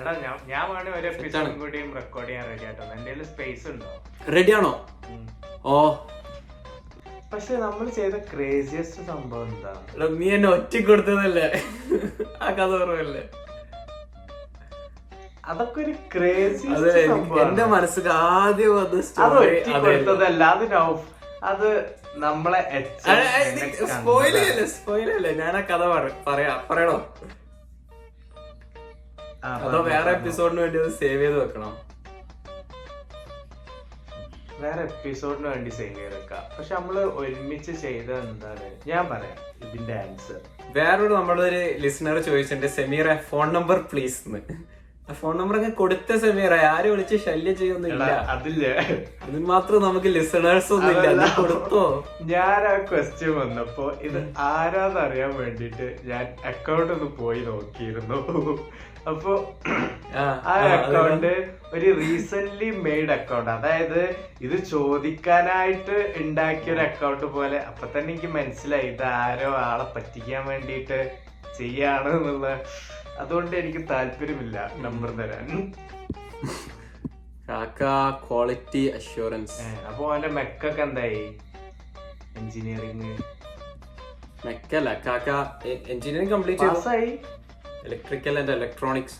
എടാ ഞാൻ ഞാൻ വേണേ ഒരു എപ്പിസോഡും കൂടിയും റെക്കോർഡ് ചെയ്യാൻ റെഡി ആട്ടോ എന്റെ സ്പേസ് ഉണ്ടോ? റെഡിയാണോ ഓ. പക്ഷെ നമ്മൾ ചെയ്ത ക്രേസിയസ്റ്റ് സംഭവം എന്താ? എടാ, നീ എന്നെ ഒറ്റ കൊടുത്തതല്ലേ? ആ കഥ ഓർമ്മല്ലേ അതൊക്കെ ഒരു ക്രേസി എന്റെ മനസ്സിൽ ആദ്യം അത് സ്റ്റോറി ഒറ്റ കൊടുത്തതല്ല അത് നൗഫ് അത് നമ്മളെ സ്പോയിലല്ലേ സ്പോയിലല്ലേ ഞാൻ ആ കഥ പറ- പറയാ. പറയണോ? അതോ വേറെ എപ്പിസോഡിന് വേണ്ടി അത് സേവ് ചെയ്ത് വെക്കണം? വേറെ എപ്പിസോഡിന് വേണ്ടി സേവ് ചെയ്തേക്കാം പക്ഷെ നമ്മൾ ഒരുമിച്ച് ചെയ്ത എന്താണ്? ഞാൻ പറയാം ഇതിന്റെ ആൻസർ വേറൊരു നമ്മളൊരു ലിസണർ ചോദിച്ചിട്ടുണ്ട് സെമീറെ ഫോൺ നമ്പർ പ്ലീസ് എന്ന് ഫോൺ നമ്പർ ഒക്കെ കൊടുത്ത സെമീറ ആര് വിളിച്ച് ശല്യം ചെയ്യൊന്നുമില്ല അതില്ല. ഇത് മാത്രം നമുക്ക് ലിസണേഴ്സ് ഒന്നും ഇല്ല നീ കൊടുത്തോ? ഞാൻ ആ ക്വസ്റ്റ്യൻ വന്നപ്പോ ഇത് ആരാന്നറിയാൻ വേണ്ടിട്ട് ഞാൻ അക്കൗണ്ട് ഒന്ന് പോയി നോക്കിയിരുന്നു. അപ്പൊ ആ, അക്കൗണ്ട് ഒരു റീസെന്റ് മെയ്ഡ് അക്കൗണ്ട് അതായത് ഇത് ചോദിക്കാനായിട്ട് ഉണ്ടാക്കിയ ഒരു അക്കൗണ്ട് പോലെ. അപ്പൊ തന്നെ എനിക്ക് മനസ്സിലായി ഇത് ആരോ ആളെ പറ്റിക്കാൻ വേണ്ടിയിട്ട് ചെയ്യാണ് എന്നുള്ള. അതുകൊണ്ട് എനിക്ക് താല്പര്യമില്ല നമ്പർ തരാൻ. കാക്ക ക്വാളിറ്റി അഷ്യൂറൻസ് അപ്പൊ അവന്റെ മെക്കൊക്കെ എന്തായി? എഞ്ചിനീയറിംഗ് മെക്കല്ല കാക്ക എഞ്ചിനീയറിംഗ് കംപ്ലീറ്റ് പാസ്സായി ഇലക്ട്രിക്കൽ ആൻഡ് ഇലക്ട്രോണിക്സ്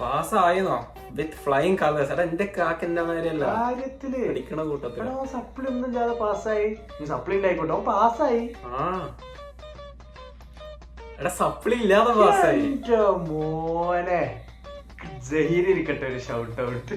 പാസ്സായിരുന്നോ വിത്ത് ഫ്ലൈങ് കളേഴ്സ് അല്ല എന്റെ കാക്കിന്റെ മാതിരിയല്ല. കാര്യത്തിൽ. പഠിക്കണ കൂട്ടത്തിൽ സപ്ലി ഒന്നും ഇല്ലാതെ പാസ്സായി സപ്ലി ഉണ്ടായിക്കോട്ടെ അവൻ പാസ്സായി ആ. എടാ സപ്ലി ഇല്ലാതെ പാസ്സായി മോനെ. ജഹീർ ഇരിക്കട്ടെ ഒരു ഷൗട്ട് ഔട്ട്